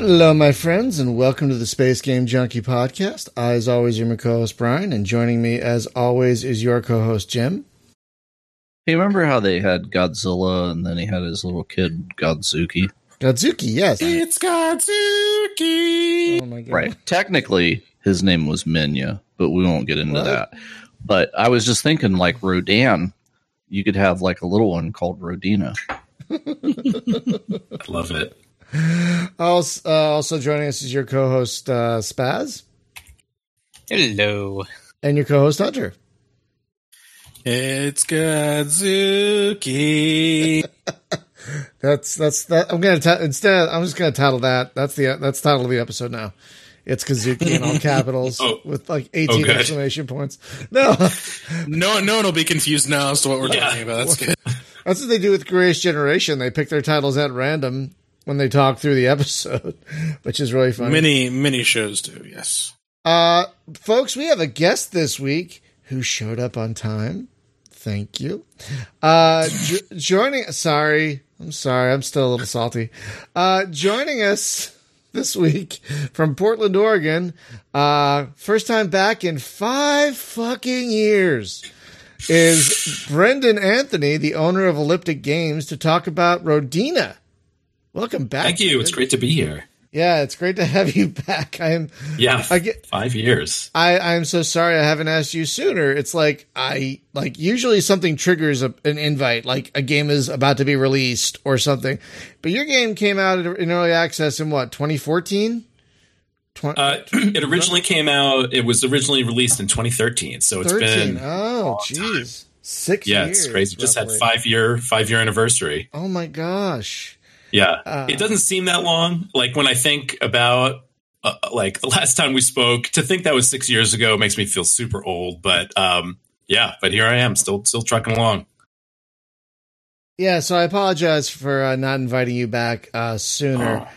Hello, my friends, and welcome to the Space Game Junkie podcast. I, as always, am your co-host Brian, and joining me, as always, is your co-host Jim. Hey, remember how they had Godzilla, and then he had his little kid Godzuki? Godzuki, yes. It's Godzuki. Oh my god! Right. Technically, his name was Minya, but we won't get into What? that. But I was just thinking, like Rodan, you could have like a little one called Rodina. Love it. Also, uh, also joining us is your co-host uh, Spaz Hello. and your co-host Hunter. It's Godzuki. That's that's that. I'm gonna ta- instead. I'm just gonna title that. That's the that's the title of the episode now. It's Godzuki in all capitals Oh. with like 18 Oh, exclamation points. No, no, no one will be confused now as to what we're Yeah. talking about. That's good. that's what they do with Greatest Generation. They pick their titles at random when they talk through the episode, which is really funny. Many, many shows do. Yes. Uh, folks, we have a guest this week who showed up on time. Thank you. Uh, jo- joining, sorry, I'm sorry, I'm still a little salty. Uh, joining us this week from Portland, Oregon, uh, first time back in five fucking years, is Brendan Anthony, the owner of Elliptic Games, to talk about Rodina. Welcome back. Thank you. It's great to be here. Yeah, it's great to have you back. I am. Yeah. I get. Five years. I, I'm so sorry I haven't asked you sooner. It's like I like usually something triggers a, an invite, like a game is about to be released or something. But your game came out in early access in what 2014. Uh, it originally came out, it was originally released in 2013. So it's 13. been, Oh, jeez, six. yeah, years, it's crazy. Just had five year, five year anniversary. Oh my gosh. Yeah. Uh, it doesn't seem that long. Like when I think about, uh, like the last time we spoke, to think that was six years ago makes me feel super old. But um, yeah, but here I am, still, still trucking along. Yeah, so I apologize for uh, not inviting you back uh, sooner.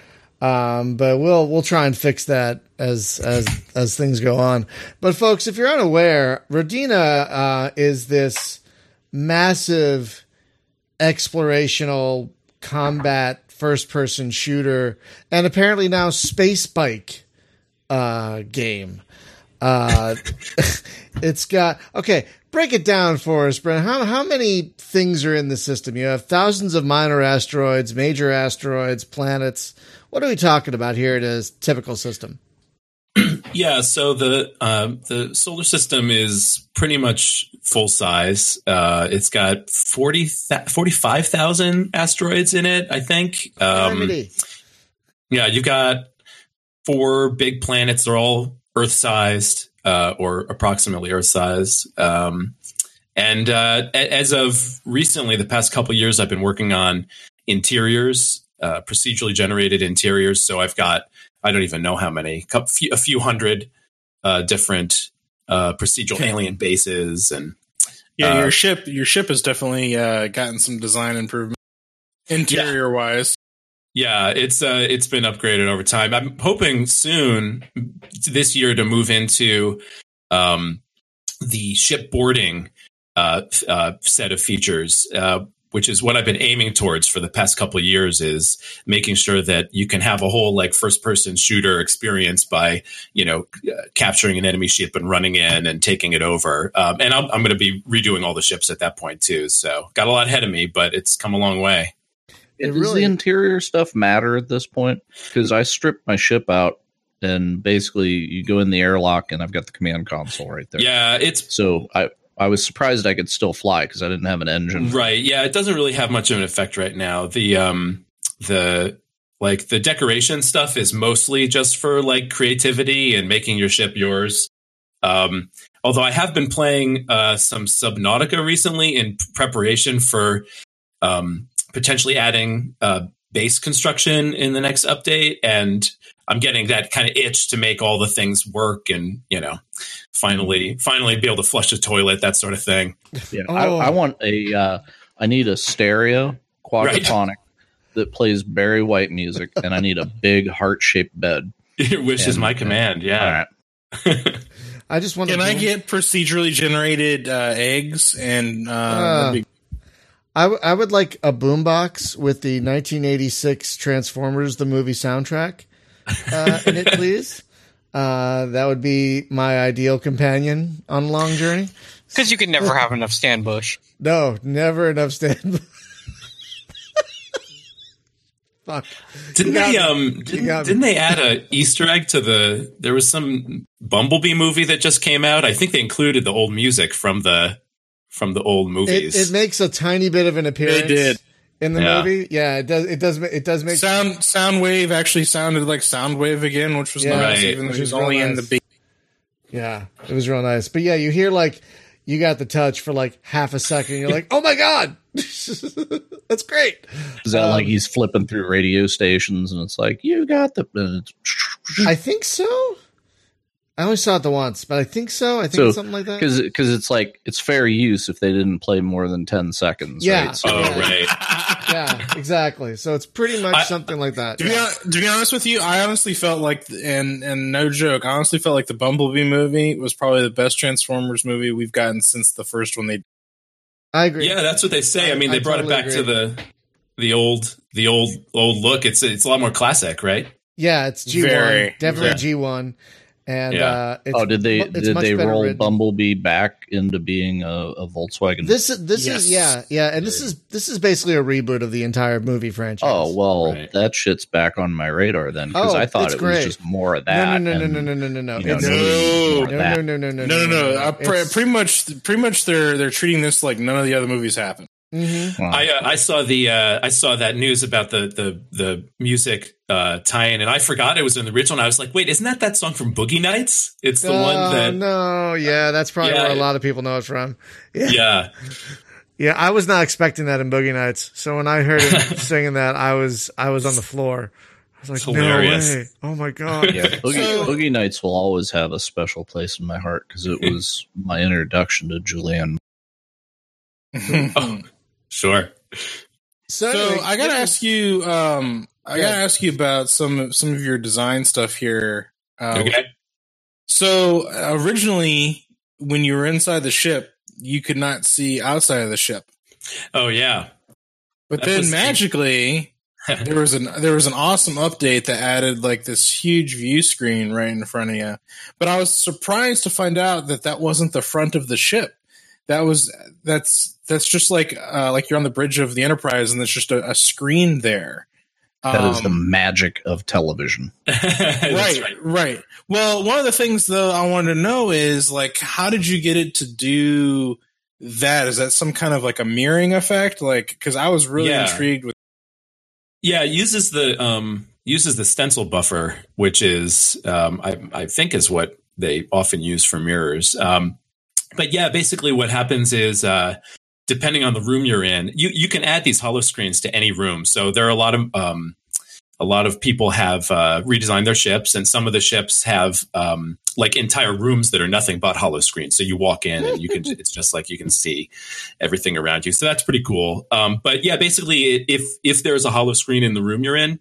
Um, but we'll we'll try and fix that as as as things go on. But folks, if you're unaware, Rodina uh, is this massive explorational combat first person shooter and apparently now space bike uh, game. Uh, it's got okay. Break it down for us, Brent. How how many things are in the system? You have thousands of minor asteroids, major asteroids, planets. What are we talking about here in a typical system? Yeah, so the um, the solar system is pretty much full size. Uh, it's got 40, 45,000 asteroids in it, I think. Um, yeah, you've got four big planets. They're all Earth sized uh, or approximately Earth sized. Um, and uh, as of recently, the past couple years, I've been working on interiors, uh, procedurally generated interiors. So I've got I don't even know how many, a few hundred uh, different uh, procedural alien bases, and Yeah, Uh, your ship, your ship has definitely uh, gotten some design improvement, interior wise. yeah, it's uh, it's been upgraded over time. I'm hoping soon this year to move into um, the shipboarding uh, uh, set of features. Uh, which is what I've been aiming towards for the past couple of years is making sure that you can have a whole like first person shooter experience by, you know, uh, capturing an enemy ship and running in and taking it over. Um, and I'm, I'm going to be redoing all the ships at that point too. So got a lot ahead of me, but it's come a long way. It Does really- the interior stuff matter at this point? Because I stripped my ship out, and basically you go in the airlock, and I've got the command console right there. Yeah, it's So I I was surprised I could still fly because I didn't have an engine. Right. Yeah, it doesn't really have much of an effect right now. The um the like the decoration stuff is mostly just for like creativity and making your ship yours. Um although I have been playing uh some Subnautica recently in preparation for um potentially adding uh base construction in the next update and I'm getting that kind of itch to make all the things work and, you know, finally finally be able to flush the toilet, that sort of thing. Yeah, Oh. I, I want a. Uh, I need a stereo quadraphonic that plays Barry White music, and I need a big heart shaped bed. Your wish is And- my command. Yeah. All right. I just want Can to. I get procedurally generated uh, eggs and uh, Uh, that'd be- I, w- I would like a boombox with the 1986 Transformers the movie soundtrack uh, in it, please. Uh, that would be my ideal companion on a long journey. Because you can never have enough Stan Bush. No, never enough Stan. Fuck. Didn't they um You didn't, didn't they add a Easter egg to the there was some Bumblebee movie that just came out? I think they included the old music from the from the old movies. it makes a tiny bit of an appearance. did. In the Yeah. movie. Yeah, it does. It does. ma- It does make. Sound Soundwave actually sounded like Soundwave again, which was Yeah. nice, Right. even though Which he was was only real in the nice. big. Yeah, it was real nice. But yeah, you hear like you got the touch for like half a second. You're like, oh my god, that's great. Is that like Um, he's flipping through radio stations and it's like, you got the. I think so. I only saw it the once, but I think so. I think So, it's something like that. Because because it's like it's fair use if they didn't play more than ten seconds. Yeah. right? So, oh right. yeah, exactly. So it's pretty much I- something like that. To be, Yeah. hon- to be honest with you, I honestly felt like, and and no joke, I honestly felt like the Bumblebee movie was probably the best Transformers movie we've gotten since the first one they. I agree. Yeah, that's what they say. I mean, I they brought totally it back to the the old the old old look. It's it's a lot more classic, right? Yeah, it's G one, definitely very. G one, and Yeah. uh, it's, oh, did they it's did they roll written. Bumblebee back into being a, a Volkswagen? This is this Yes. is yeah yeah, and this is this is basically a reboot of the entire movie franchise. oh well, Right. that shit's back on my radar then because Oh, I thought it great. was just more of no that. no no no and, no no no no no you know, It's- nobody needs more of no that. no no no no No, no, no. Uh, pre- It's- pretty much, pretty much, they're they're treating this like none of the other movies happened. Mhm. Wow. I uh, I saw the uh, I saw that news about the the the music uh, tie-in, and I forgot it was in the original. And I was like, wait, isn't that that song from Boogie Nights? It's the oh, one that no yeah that's probably Yeah. where a lot of people know it from. Yeah. yeah. Yeah, I was not expecting that in Boogie Nights. So when I heard him singing that, I was I was on the floor. I was like, It's no way! Oh my god! Yeah, Boogie, So- Boogie Nights will always have a special place in my heart because it was my introduction to Julianne. Oh, sure. So, So anyway, I gotta yeah. ask you, um, I gotta ask you about some some of your design stuff here. Uh, Okay. So originally, when you were inside the ship, you could not see outside of the ship, Oh yeah. but That then was- magically there was an there was an awesome update that added like this huge view screen right in front of you. But I was surprised to find out that that wasn't the front of the ship. That was that's that's just like uh, like you're on the bridge of the Enterprise and there's just a, a screen there. That is the Um, magic of television. Right, right. right. Well, one of the things though I wanted to know is like, how did you get it to do that? Is that some kind of like a mirroring effect? Like, because I was really Yeah. intrigued with. Yeah, it uses the um uses the stencil buffer, which is um I I think is what they often use for mirrors. Um but yeah, basically what happens is uh depending on the room you're in, you you can add these holo screens to any room. So there are a lot of um a lot of people have uh, redesigned their ships, and some of the ships have um, like entire rooms that are nothing but holo screens. So you walk in, and you can it's just like you can see everything around you. So that's pretty cool. Um, but yeah, basically, if if there's a holo screen in the room you're in,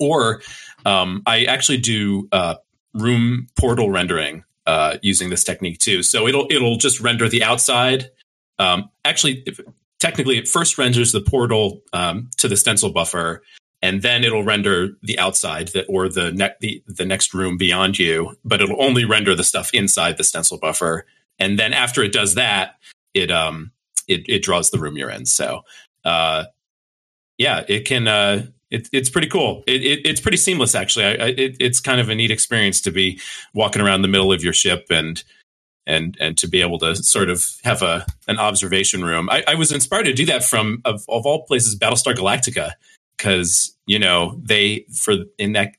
or um, I actually do uh, room portal rendering uh, using this technique too. So it'll it'll just render the outside. Um, actually, if, technically, it first renders the portal um, to the stencil buffer, and then it'll render the outside that or the ne- the the next room beyond you. But it'll only render the stuff inside the stencil buffer, and then after it does that, it um it it draws the room you're in. So uh, yeah, it can. Uh, it, it's pretty cool. It, it, it's pretty seamless, actually. I, I, it, it's kind of a neat experience to be walking around the middle of your ship and and and to be able to sort of have a an observation room. I, I was inspired to do that from of, of all places, Battlestar Galactica, because you know they for in that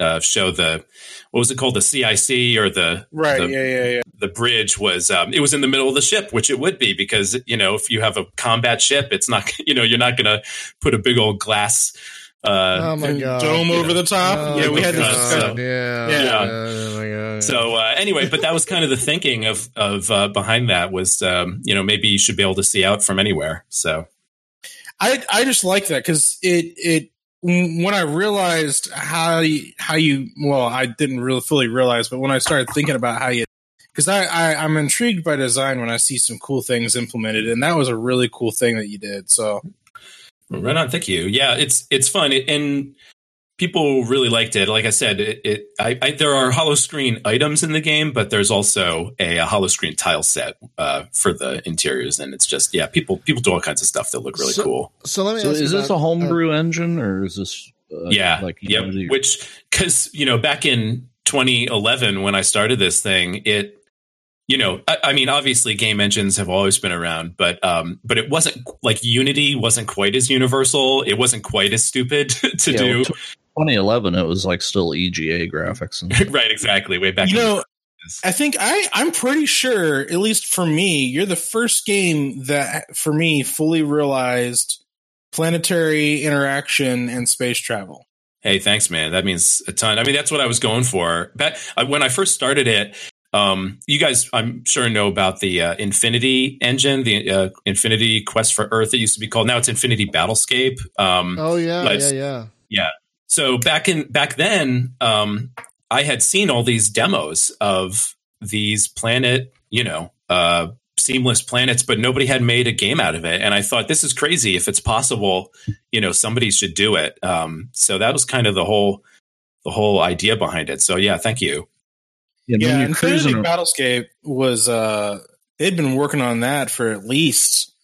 uh, show the what was it called the CIC or the Right. the, yeah. Yeah. Yeah. the bridge was um, it was in the middle of the ship, which it would be because you know if you have a combat ship, it's not you know you're not going to put a big old glass. Uh, Oh my god! Dome over the top. Oh yeah, we had this God. discussion. God, Yeah, Yeah. Oh my god! so uh, anyway, but that was kind of the thinking of of uh, behind that was um, you know maybe you should be able to see out from anywhere. So I I just like that because it it when I realized how you, how you well I didn't really fully realize, but when I started thinking about how you because I, I I'm intrigued by design when I see some cool things implemented, and that was a really cool thing that you did. So right on, thank you. Yeah, it's it's fun, it, and people really liked it. Like I said, it, it I, I, there are holo screen items in the game, but there's also a, a holo screen tile set uh, for the interiors, and it's just yeah, people people do all kinds of stuff that look really So- cool. So let me So ask you is this about- a homebrew engine or is this uh, yeah, like yep. Unity? Which because you know back in 2011 when I started this thing, it you know I, I mean obviously game engines have always been around, but um but it wasn't like Unity wasn't quite as universal. It wasn't quite as stupid to Yeah, do. well, t- 2011 it was like still EGA graphics and right, exactly. Way back. You in know, I think I I'm pretty sure, at least for me, you're the first game that for me fully realized planetary interaction and space travel. Hey, thanks, man. That means a ton. I mean, that's what I was going for. Back uh, when I first started it, um, you guys, I'm sure know about the uh, Infinity engine, the uh, Infinity Quest for Earth. It used to be called. Now it's Infinity Battlescape. Um, Oh yeah, yeah, yeah, yeah. so back in back then, um, I had seen all these demos of these planet, you know, uh, seamless planets, but nobody had made a game out of it. And I thought this is crazy. If it's possible, you know, somebody should do it. Um, so that was kind of the whole the whole idea behind it. So yeah, thank you. And Yeah, when you're Infinity cruising Battlescape was uh they'd been working on that for at least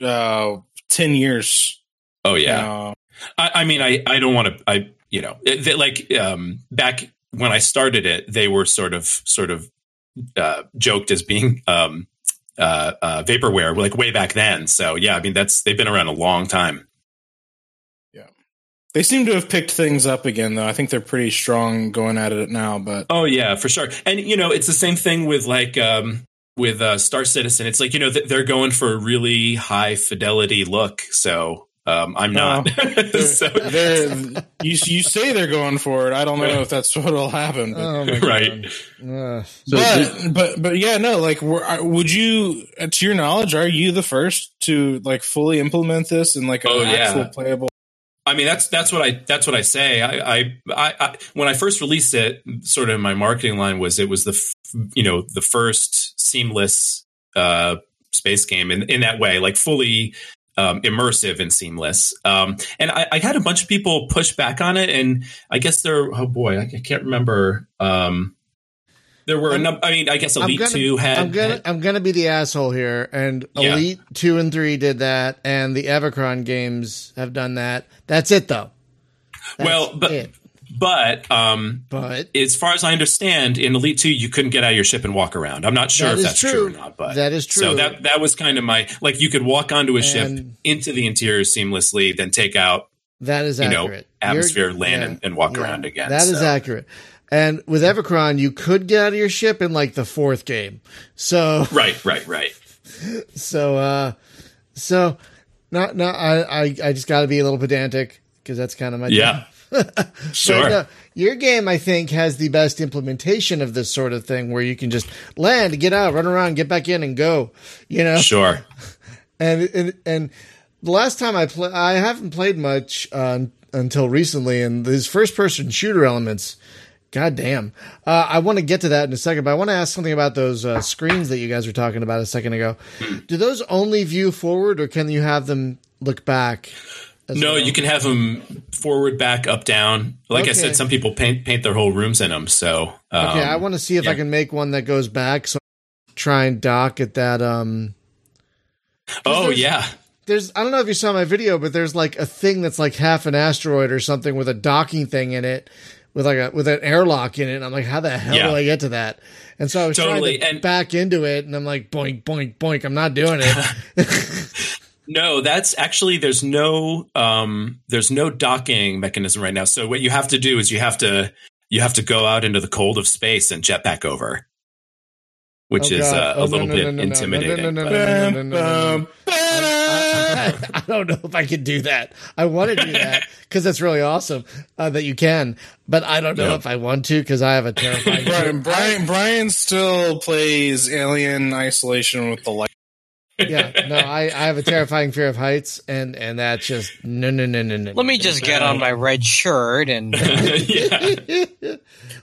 uh ten years. Oh yeah. now. I, I mean, I, I don't want to, I, you know, it, they, like, um, back when I started it, they were sort of, sort of, uh, joked as being, um, uh, uh, vaporware, like way back then. So yeah, I mean, that's, they've been around a long time. They seem to have picked things up again, though. I think they're pretty strong going at it now. But Oh yeah, for sure. And, you know, it's the same thing with like, um, with, uh, Star Citizen. It's like, you know, they're going for a really high fidelity look. So, um, I'm not. they're, so, they're, you you say they're going for it. I don't know if that's what'll happen. But, Oh Right. Uh, So but, but but yeah, no. Like, were, would you, uh, to your knowledge, are you the first to like fully implement this in like an Oh, yeah. actual playable? I mean, that's that's what I that's what I say. I, I, I, when I first released it, sort of my marketing line was it was the f- you know the first seamless uh, space game in in that way, like fully um, immersive and seamless. Um, and I, I had a bunch of people push back on it, and I guess they're Oh boy, I can't remember. Um, there were a I'm- number. I mean, I guess Elite gonna- Two had. I'm gonna had- I'm gonna be the asshole here, and Yeah. Elite two and three did that, and the Evochron games have done that. That's it, though. That's Well, but- it. but um, but as far as I understand, in Elite Two, you couldn't get out of your ship and walk around. I'm not sure That if that's true. true. or not, but That is true. So that that was kind of my like you could walk onto a ship into the interior seamlessly, then take out that is you know accurate. atmosphere, You're- land, yeah, and, and walk yeah. around again. That is so. accurate. And with Evochron, you could get out of your ship in like the fourth game. So right, right, right. so uh so not not I I, I just got to be a little pedantic because that's kind of my Yeah, But, sure. your game, I think, has the best implementation of this sort of thing, where you can just land, get out, run around, get back in, and go. You know, Sure. and and and the last time I play, I haven't played much uh, until recently, and these first-person shooter elements. God damn. Uh, I want to get to that in a second, but I want to ask something about those uh, screens that you guys were talking about a second ago. Do those only view forward, or can you have them look back? No, well? you can have them forward, back, up, down. Like I said, some people paint paint their whole rooms in them. So um, Okay, I want to see if I can make one that goes back. So try and dock at that. Um, Oh there's- yeah, there's I don't know if you saw my video, but there's like a thing that's like half an asteroid or something with a docking thing in it, with like a with an airlock in it. And I'm like, how the hell Yeah. do I get to that? And so I was Totally, trying to and- back into it, and I'm like, boink, boink, boink. I'm not doing it. No, that's actually there's no um there's no docking mechanism right now. So what you have to do is you have to you have to go out into the cold of space and jet back over. Which Oh, is uh, Oh, a little no, bit no, no, no, intimidating. I don't know if I can do that. I want to do that because that's really awesome uh, that you can, but I don't know Yeah. if I want to because I have a terrifying. Brian, Brian, Brian still plays Alien Isolation with the light. Yeah, no, I, I have a terrifying fear of heights, and and that's just no, no, no, no, no. Let me just get on my red shirt and.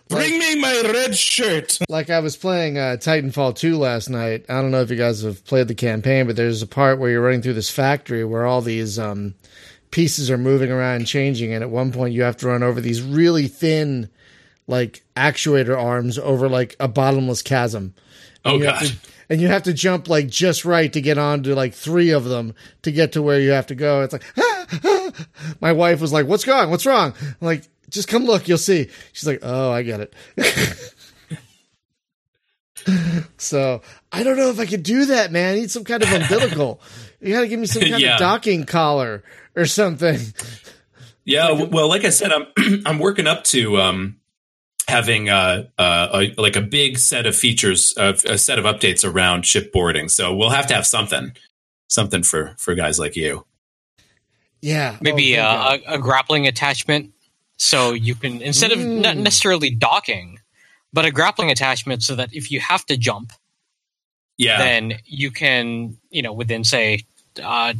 Bring me my red shirt. like I was playing uh, Titanfall 2 last night. I don't know if you guys have played the campaign, but there's a part where you're running through this factory where all these um, pieces are moving around and changing, and at one point you have to run over these really thin, like actuator arms over like a bottomless chasm. And Oh you have god. to- and you have to jump like just right to get onto like three of them to get to where you have to go. It's like, ah, ah. my wife was like, "What's wrong? What's wrong?" I'm like, "Just come look, you'll see." She's like, "Oh, I get it." so I don't know if I could do that, man. I need some kind of umbilical. You got to give me some kind Yeah. of docking collar or something. Yeah, well, like I said, I'm I'm working up to um, having uh, uh, a, like a big set of features, of a set of updates around shipboarding. So we'll have to have something, something for for guys like you. Yeah, Maybe Oh, uh, a, a grappling attachment, so you can instead of not Mm. necessarily docking, but a grappling attachment, so that if you have to jump, Yeah, then you can, you know, within say, uh,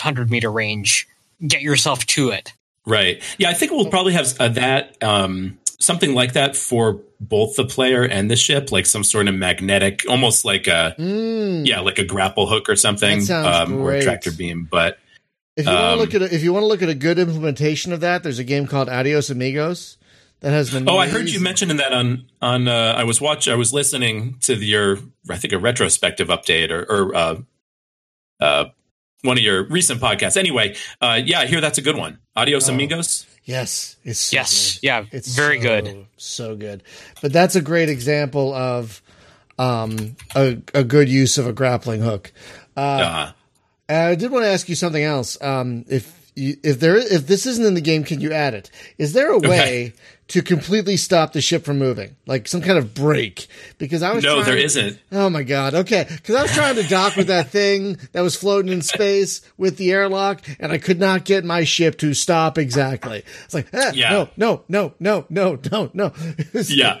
hundred meter range, get yourself to it. right. Yeah, I think we'll probably have uh, that um, something like that for both the player and the ship, like some sort of magnetic, almost like a Mm. yeah, like a grapple hook or something, um, or a tractor beam. But If you want to Um, look at a, if you want to look at a good implementation of that, there's a game called Adios Amigos that has been. Oh, I heard you mentioning that on on. Uh, I was watch. I was listening to the, your. I think a retrospective update or, or uh, uh, one of your recent podcasts. Anyway, uh, yeah, I hear that's a good one. Adios, Oh. amigos. Yes, it's so Yes, good. yeah, It's very so- good. so good. But that's a great example of um, a a good use of a grappling hook. Uh, And I did want to ask you something else. Um, if you, if there if this isn't in the game, can you add it? Is there a way to completely stop the ship from moving, like some kind of break? Because I was no, trying there to- isn't. Oh my god. Okay, because I was trying to dock with that thing that was floating in space with the airlock, and I could not get my ship to stop exactly. It's like, ah, Yeah. no, no, no, no, no, no, no. Yeah.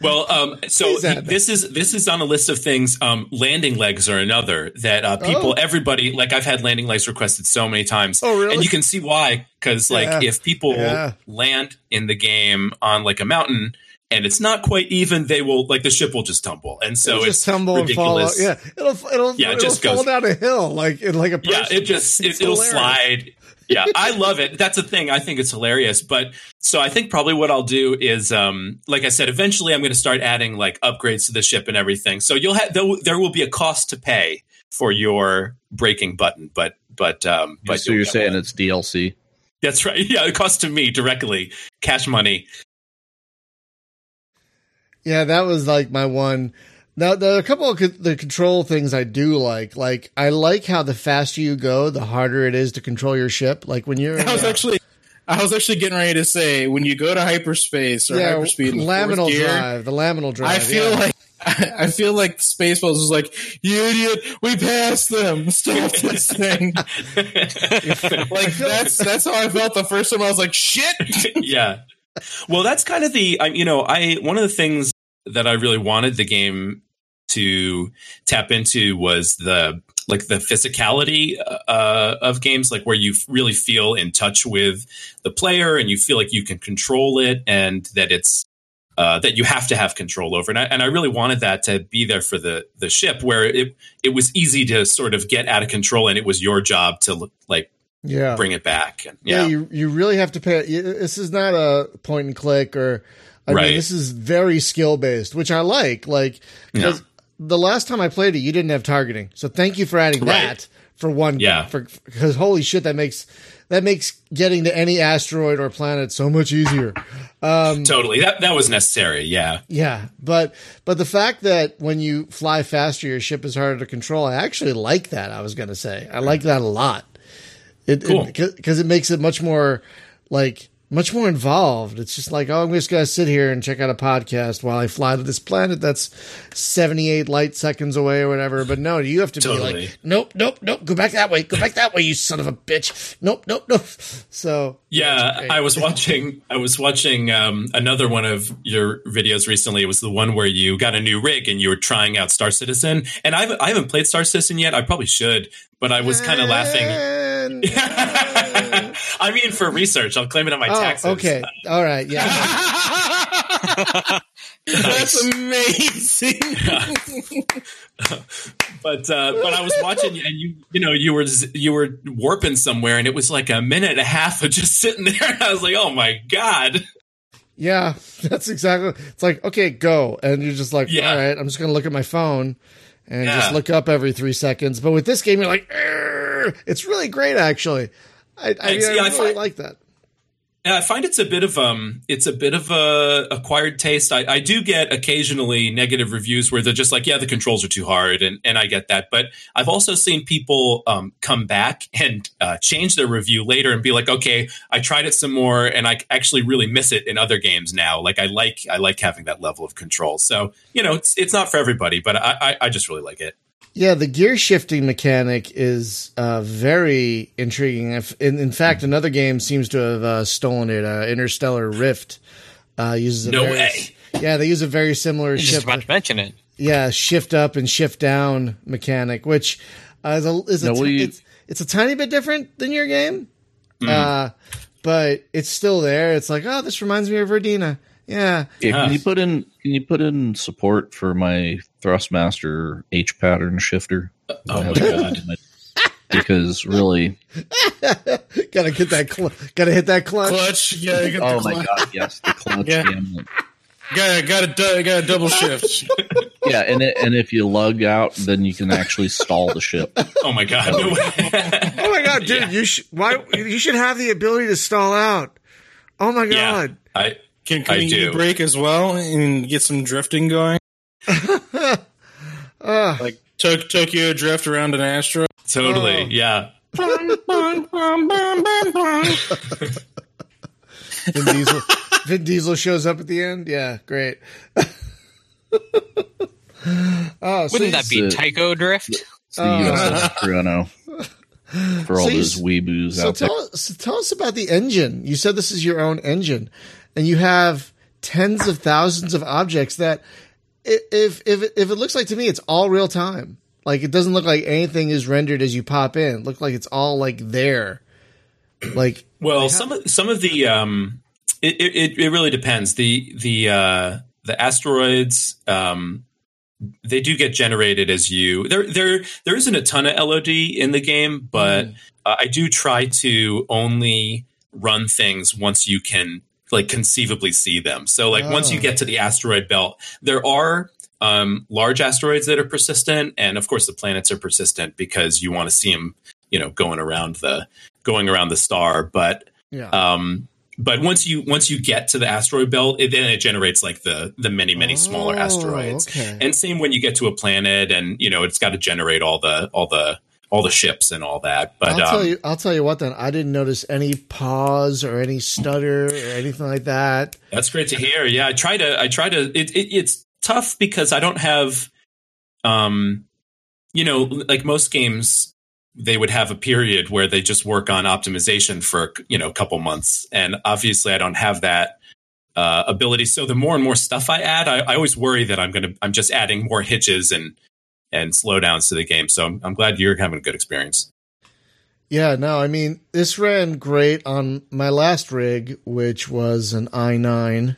well, um, so Please add that. this is this is on a list of things. Um, landing legs are another that uh, people, Oh. everybody, like I've had landing legs requested so many times. Oh, really? And you can see why, because like Yeah. if people Yeah. land in the game on like a mountain and it's not quite even, they will like the ship will just tumble, and so it'll it's just tumble and fall. Out. ridiculous. Yeah, it'll it'll Yeah, it it'll just fall goes- down a hill like in like a Yeah, it just it, It's it'll slide. Yeah, I love it. That's the thing. I think it's hilarious. But so I think probably what I'll do is, um, like I said, eventually I'm going to start adding like upgrades to the ship and everything. So you'll have there, will- there will be a cost to pay for your breaking button, but but um, but so you'll you're saying one. it's DLC? That's right. Yeah, it costs to me directly, cash money. Yeah, that was like my one. Now there are a couple of co- the control things I do like. Like I like how the faster you go, the harder it is to control your ship. Like when you're I was uh, actually, I was actually getting ready to say when you go to hyperspace or yeah, hyperspeed, in laminal gear, drive, the laminal drive. I feel yeah. like I feel like Spaceballs was like, "You idiot! We passed them. Stop this thing!" like that's that's how I felt the first time. I was like, "Shit!" yeah. Well, that's kind of the I you know I one of the things that I really wanted the game to tap into was the like the physicality uh, of games, like where you really feel in touch with the player and you feel like you can control it and that it's uh, that you have to have control over. And I, and I really wanted that to be there for the the ship, where it it was easy to sort of get out of control, and it was your job to like yeah. bring it back. And, yeah, yeah, you you really have to pay. This is not a point and click or. I Right. mean, this is very skill based, which I like. Like, 'cause Yeah. the last time I played it, you didn't have targeting, so thank you for adding Right. that for one. Yeah. for because holy shit, that makes that makes getting to any asteroid or planet so much easier. Um, totally. That that was necessary. Yeah. yeah, but but the fact that when you fly faster, your ship is harder to control, I actually like that. I was gonna say I like that a lot. It Cool. because it, makes it much more like much more involved. It's just like oh, I'm just gonna sit here and check out a podcast while I fly to this planet that's 78 light seconds away or whatever. But no, you have to be like nope, nope, nope, go back that way, go back that way, you son of a bitch. Nope, nope, nope. So Yeah. I was watching. I was watching um, another one of your videos recently. It was the one where you got a new rig and you were trying out Star Citizen. And I haven't, I haven't played Star Citizen yet. I probably should, but I was kind of laughing. And- I mean, for research, I'll claim it on my Oh, taxes. okay. All right. Yeah. That's amazing. but uh, but I was watching and you you know you were you were warping somewhere and it was like a minute and a half of just sitting there and I was like oh my god Yeah, that's exactly. It's like okay, go, and you're just like, Yeah. all right, I'm just gonna look at my phone and Yeah. just look up every three seconds. But with this game, you're like, "Arr!" it's really great, actually. I, I. I Yeah, really like that. Yeah, I find it's a bit of um, it's a bit of a acquired taste. I, I do get occasionally negative reviews where they're just like, yeah, the controls are too hard, and and I get that. But I've also seen people um, come back and uh, change their review later and be like, okay, I tried it some more, and I actually really miss it in other games now. Like I like I like having that level of control. So you know, it's it's not for everybody, but I I, I just really like it. Yeah, the gear shifting mechanic is uh, very intriguing. If, in, in fact, another game seems to have uh, stolen it. Uh, Interstellar Rift uh, uses a No very, way. Yeah, they use a very similar Just shift. about to mention it. yeah, shift up and shift down mechanic, which uh, is a, is a No, ti- you- it's it's a tiny bit different than your game, Mm. uh, but it's still there. It's like, oh, this reminds me of Rodina. Yeah, Yeah, Huh. you put in can you put in support for my Thrustmaster H pattern shifter? Oh my god. Because really, gotta get that, cl- gotta hit that clutch. Clutch. Yeah, you got oh the my clutch. god, yes, the clutch Yeah. gamut. Got got a got a double shift. Yeah, and it, and if you lug out, then you can actually stall the ship. Oh my god. No. Oh my god, dude! You should why you should have the ability to stall out. Oh my yeah. god! I Can, can I we do. brake as well and get some drifting going? Uh, Like to- Tokyo drift around an asteroid. totally Oh. yeah. Vin Diesel. Vin Diesel shows up at the end. Yeah, great. oh, so Wouldn't that be it's, uh, Tycho Drift? It's the Oh. USS Toronto for all So you those weeboos So out tell us, so tell us about the engine. You said this is your own engine, and you have tens of thousands of objects that, if if if it looks like to me, it's all real time. Like it doesn't look like anything is rendered as you pop in. It looks like it's all like there. Like Well, some of some of the um, it, it it really depends. The the uh, the asteroids um, they do get generated as you. There there there isn't a ton of LOD in the game, but uh, I do try to only run things once you can like conceivably see them. So like once you Oh. get to the asteroid belt, there are um, large asteroids that are persistent, and of course the planets are persistent because you want to see them, you know, going around the going around the star. But yeah. um, but once you once you get to the asteroid belt, it, then it generates like the the many many smaller Oh, asteroids. okay. And same when you get to a planet, and you know it's got to generate all the all the all the ships and all that. But I'll tell um, you. I'll tell you what. Then I didn't notice any pause or any stutter or anything like that. That's great to hear. Yeah, I try to. I try to. It, it, it's tough because I don't have, um, you know, like most games, they would have a period where they just work on optimization for you know a couple months, and obviously I don't have that uh, ability. So the more and more stuff I add, I, I always worry that I'm gonna. I'm just adding more hitches and and slowdowns to the game. So I'm, I'm glad you're having a good experience. Yeah, no, I mean this ran great on my last rig, which was an i9.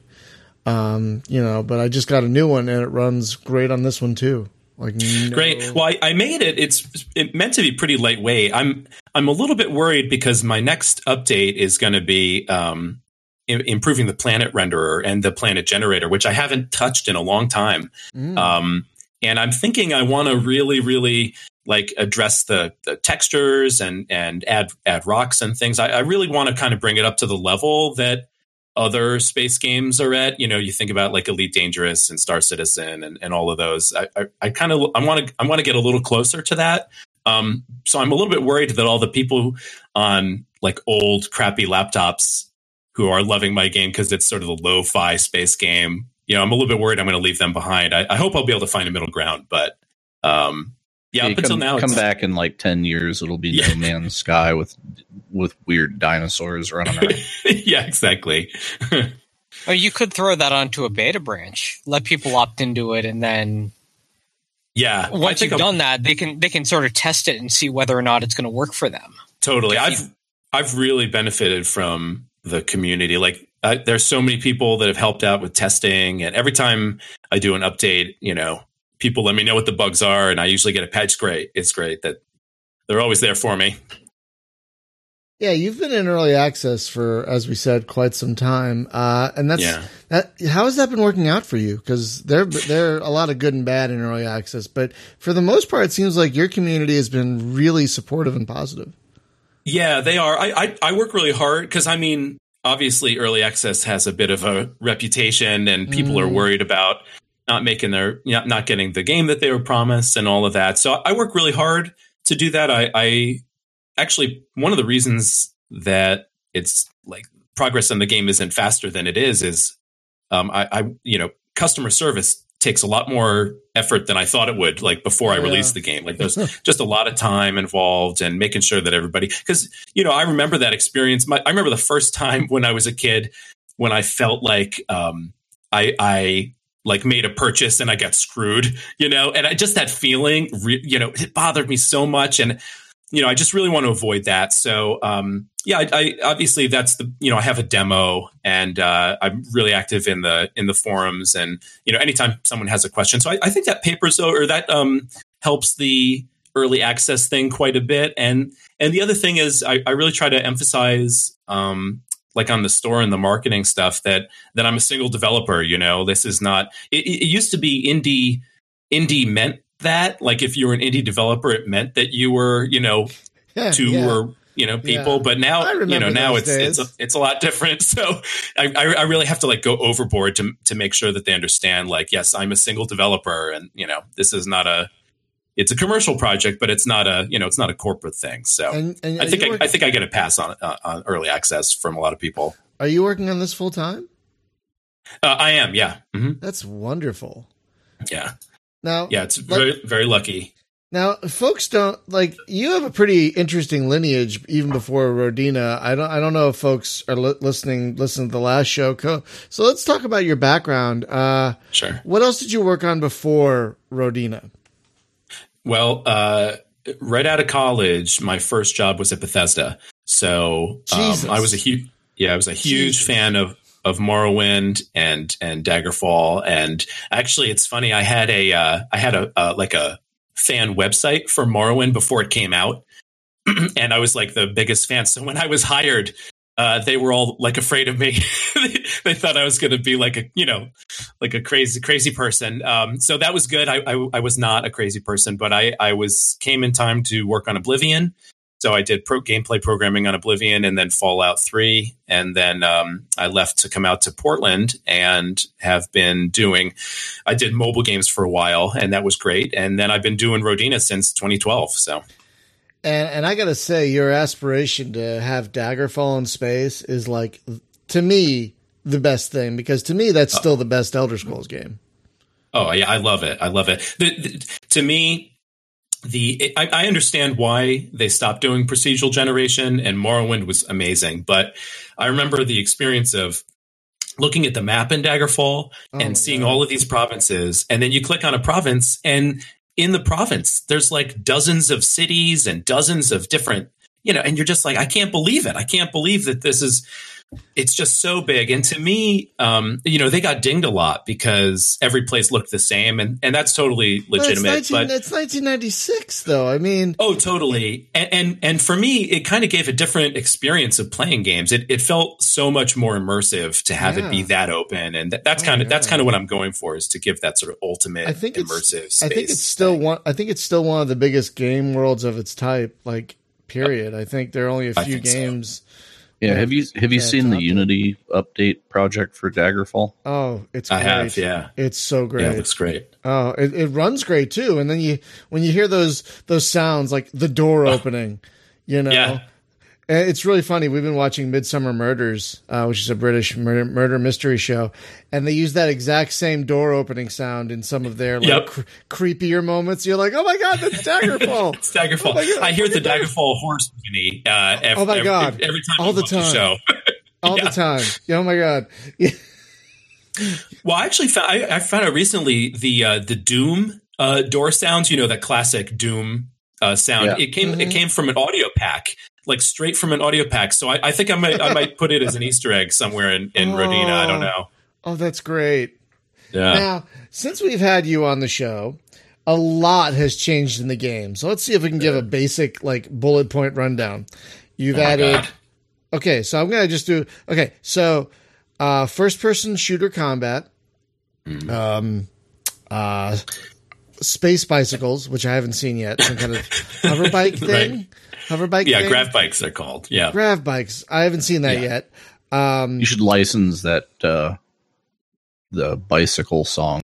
Um, you know, but I just got a new one and it runs great on this one too. Like no- Great. Well, I, I made it. It's it meant to be pretty lightweight. I'm I'm a little bit worried because my next update is going to be um, i- improving the planet renderer and the planet generator, which I haven't touched in a long time. Mm. Um, and I'm thinking I want to really, really like address the, the textures and and add add rocks and things. I, I really want to kind of bring it up to the level that other space games are at. You know, you think about like Elite Dangerous and Star Citizen and, and all of those. I, I, I kind of I want to I want to get a little closer to that. Um, so I'm a little bit worried that all the people on like old crappy laptops who are loving my game because it's sort of the lo-fi space game. You know, I'm a little bit worried I'm going to leave them behind. I, I hope I'll be able to find a middle ground, but um, yeah, Hey, up until come, now, come back in like ten years. It'll be Yeah. No Man's Sky with with weird dinosaurs running around. yeah, exactly. Or you could throw that onto a beta branch, let people opt into it, and then yeah, once think you've I'm- done that, they can they can sort of test it and see whether or not it's going to work for them. Totally. I've I've really benefited from the community. Like uh, there's so many people that have helped out with testing, and every time I do an update, you know, people let me know what the bugs are, and I usually get a patch. Great, it's great that they're always there for me. Yeah, you've been in early access for, as we said, quite some time, uh, and that's Yeah. that. How has that been working out for you? Because there there are a lot of good and bad in early access, but for the most part, it seems like your community has been really supportive and positive. Yeah, they are. I I, I work really hard because I mean, obviously, early access has a bit of a reputation, and people are Mm. worried about not making their not not getting the game that they were promised and all of that. So I work really hard to do that. I, I actually one of the reasons that it's like progress in the game isn't faster than it is is um, I, I you know customer service takes a lot more effort than I thought it would. Like before I Yeah. released the game, like there's just a lot of time involved and making sure that everybody because you know I remember that experience. My, I remember the first time when I was a kid when I felt like um, I I like made a purchase and I got screwed, you know, and I just that feeling, re- you know, it bothered me so much and you know, I just really want to avoid that. So, um, yeah, I, I obviously that's the you know I have a demo and uh, I'm really active in the in the forums and you know anytime someone has a question. So I, I think that paper so or that um, helps the early access thing quite a bit. And and the other thing is I, I really try to emphasize um, like on the store and the marketing stuff that that I'm a single developer. You know, this is not. It, it used to be indie. Indie meant that like if you were an indie developer, it meant that you were you know Yeah, two yeah. or you know people Yeah. but now you know now it's it's a, it's a lot different so I, I really have to like go overboard to to make sure that they understand like yes i'm a single developer and you know this is not a it's a commercial project but it's not a you know it's not a corporate thing so And, and i think I, I think i get a pass on uh, on early access from a lot of people are you working on this full time? uh, i am yeah hmm That's wonderful. yeah Now, yeah it's very very lucky Now, folks don't like you have a pretty interesting lineage even before Rodina. I don't I don't know if folks are li- listening listen to the last show. So let's talk about your background. Uh, sure what else did you work on before Rodina? Well, uh, right out of college, my first job was at Bethesda. So um, I was a huge, yeah, I was a huge Jesus. fan of of Morrowind and and Daggerfall. And actually, it's funny. I had a uh, I had a uh, like a fan website for Morrowind before it came out, and I was like the biggest fan. So when I was hired. Uh, they were all like afraid of me. they thought I was going to be like a, you know, like a crazy, crazy person. Um, so that was good. I, I, I was not a crazy person, but I, I was came in time to work on Oblivion. So I did pro gameplay programming on Oblivion and then Fallout 3. And then um, I left to come out to Portland and have been doing, I did mobile games for a while and that was great. And then I've been doing Rodina since 2012. So And and I gotta say, your aspiration to have Daggerfall in space is like to me the best thing because to me that's still the best Elder Scrolls game. Oh yeah, I love it. I love it. The, the, to me, the I, I understand why they stopped doing procedural generation, and Morrowind was amazing. But I remember the experience of looking at the map in Daggerfall Oh and seeing God. all of these provinces, and then you click on a province, and in the province, there's like dozens of cities and dozens of different, you know, and you're just like, I can't believe it. I can't believe that this is it's just so big. And to me, um, you know, they got dinged a lot because every place looked the same, and and that's totally legitimate. 19, But it's 1996 though. I mean, oh, totally. And, and and for me, it kind of gave a different experience of playing games. It it felt so much more immersive to have Yeah. it be that open, and that, that's Oh, kind of that's yeah. kind of what I'm going for is to give that sort of ultimate I think immersive. Space I think it's still thing. one. I think it's still one of the biggest game worlds of its type. Like, period. I think there are only a few games. so. Games. Yeah, have you have you seen the. Unity update project for Daggerfall? Oh, it's I great. have, yeah, It's so great. yeah, it looks great. Oh, it, it runs great too. And then you when you hear those those sounds like the door opening, you know, Yeah. And it's really funny. We've been watching Midsomer Murders, uh, which is a British murder, murder mystery show, and they use that exact same door opening sound in some of their like Yep. cr- creepier moments. You're like, oh my god, that's Daggerfall. It's Daggerfall. Oh I hear the Daggerfall horror symphony. Uh, Oh my every, God. Every time All the time. show. all Yeah. the time. Oh my god. Yeah. Well, I actually found I, I found out recently the uh, the Doom uh, door sounds. You know that classic Doom uh, sound. Yeah. It came Mhm. it came from an audio pack like straight from an audio pack. So I, I think I might I might put it as an Easter egg somewhere in in Rodina. I don't know. Oh, that's great. Yeah. Now, since we've had you on the show, a lot has changed in the game. So let's see if we can give a basic like bullet point rundown. You've Oh added God. Okay, so I'm gonna just do okay. So, uh, first person shooter combat, Hmm. um, uh, space bicycles, which I haven't seen yet. Some kind of hover bike thing, Right. Hover bike. Yeah, thing? grav bikes they're called. Yeah. grav bikes. I haven't seen that Yeah. yet. Um, You should license that uh the bicycle song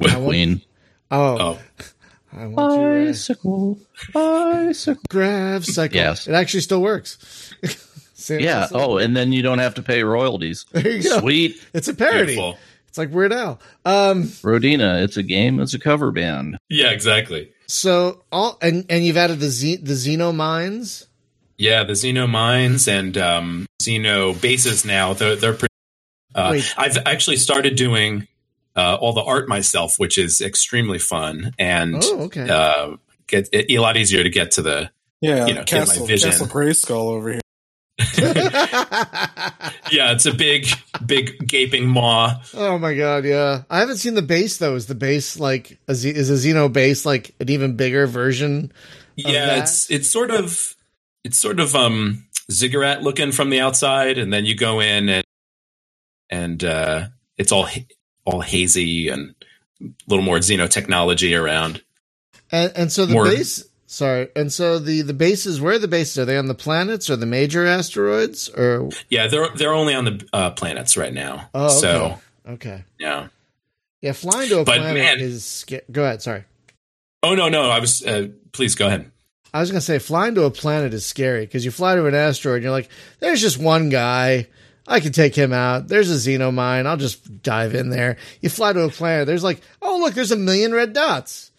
with Queen. oh, Oh, I want you to Bicycle, bicycle. grav cycle. Yes. it actually still works. Yeah. Oh, and then you don't have to pay royalties. there you go. Sweet. It's a parody. beautiful. It's like Weird Al. Um, Rodina, it's a game, it's a cover band. Yeah, exactly. So all and and you've added the Z, the Xeno mines. Yeah, the Xeno mines and um, Xeno bases now. They're, they're pretty, uh, I've actually started doing uh, all the art myself, which is extremely fun and Oh, okay. uh, get it, a lot easier to get to the. Yeah, You know, get my Castle, vision. Castle Grayskull over here. Yeah, it's a big, big gaping maw. oh my god, yeah. I haven't seen the base though. Is the base like a Z, is a Xeno base like an even bigger version? Yeah, that? it's it's sort of it's sort of um ziggurat looking from the outside, and then you go in and and uh, it's all all hazy and a little more Xeno technology around. And and so the More- base sorry, and so the the bases where are the bases? Are they on the planets or the major asteroids or Yeah, they're they're only on the uh, planets right now. Oh, okay. So okay. yeah. Yeah, flying to a But, planet man- is sca- go ahead, sorry. Oh no, no, I was. Uh, please go ahead. I was gonna say flying to a planet is scary because you fly to an asteroid and you're like, there's just one guy. I can take him out. There's a xenomine. I'll just dive in there. You fly to a planet. There's like, oh look, there's a million red dots,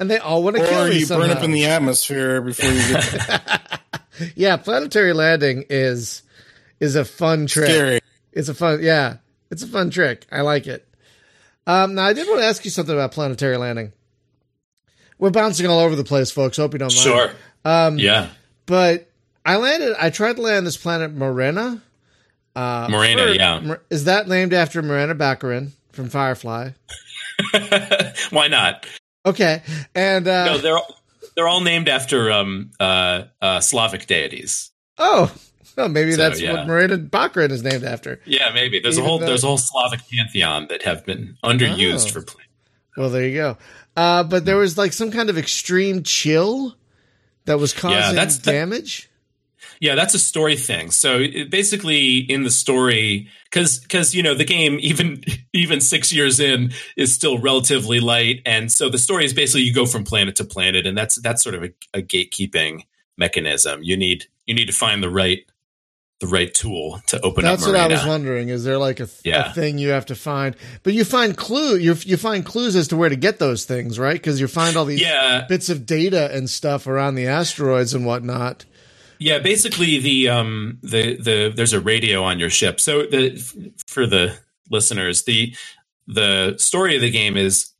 and they all want to kill you. Or me you burn up in the atmosphere before you get yeah, planetary landing is is a fun trick. scary. It's a fun, yeah, it's a fun trick. I like it. Um, now I did want to ask you something about planetary landing. We're bouncing all over the place, folks. Hope you don't mind. Sure. Um, Yeah. But I landed. I tried to land this planet Morena. Uh, Morena, for- yeah. Is that named after Morena Baccarin from Firefly? Why not? Okay, and uh, No, they're all, they're all named after um uh, uh Slavic deities. oh, well, maybe So, that's yeah. what Morena Baccarin is named after. Yeah, maybe there's Even a whole though- there's a whole Slavic pantheon that have been underused Oh. for play. Well, there you go. Uh, but there was like some kind of extreme chill that was causing that's the- damage. Yeah, that's a story thing. So it- basically, in the story, because because you know the game even even six years in is still relatively light, and so the story is basically you go from planet to planet, and that's that's sort of a, a gatekeeping mechanism. You need you need to find the right the right tool to open That's up. That's what I was wondering. Is there like a, th- a thing you have to find? But you find clue. You you find clues as to where to get those things, right? Because you find all these Yeah, bits of data and stuff around the asteroids and whatnot. Yeah, basically the um the the there's a radio on your ship. So the for the listeners, the the story of the game is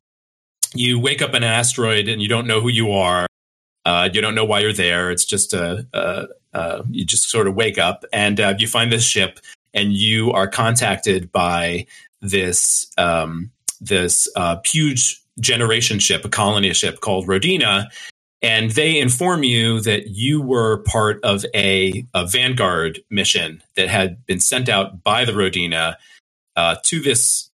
you wake up an asteroid and you don't know who you are. Uh, you don't know why you're there. It's just a, you just sort of wake up and uh, you find this ship and you are contacted by this um, this uh, huge generation ship, a colony ship called Rodina, and they inform you that you were part of a, a Vanguard mission that had been sent out by the Rodina uh, to this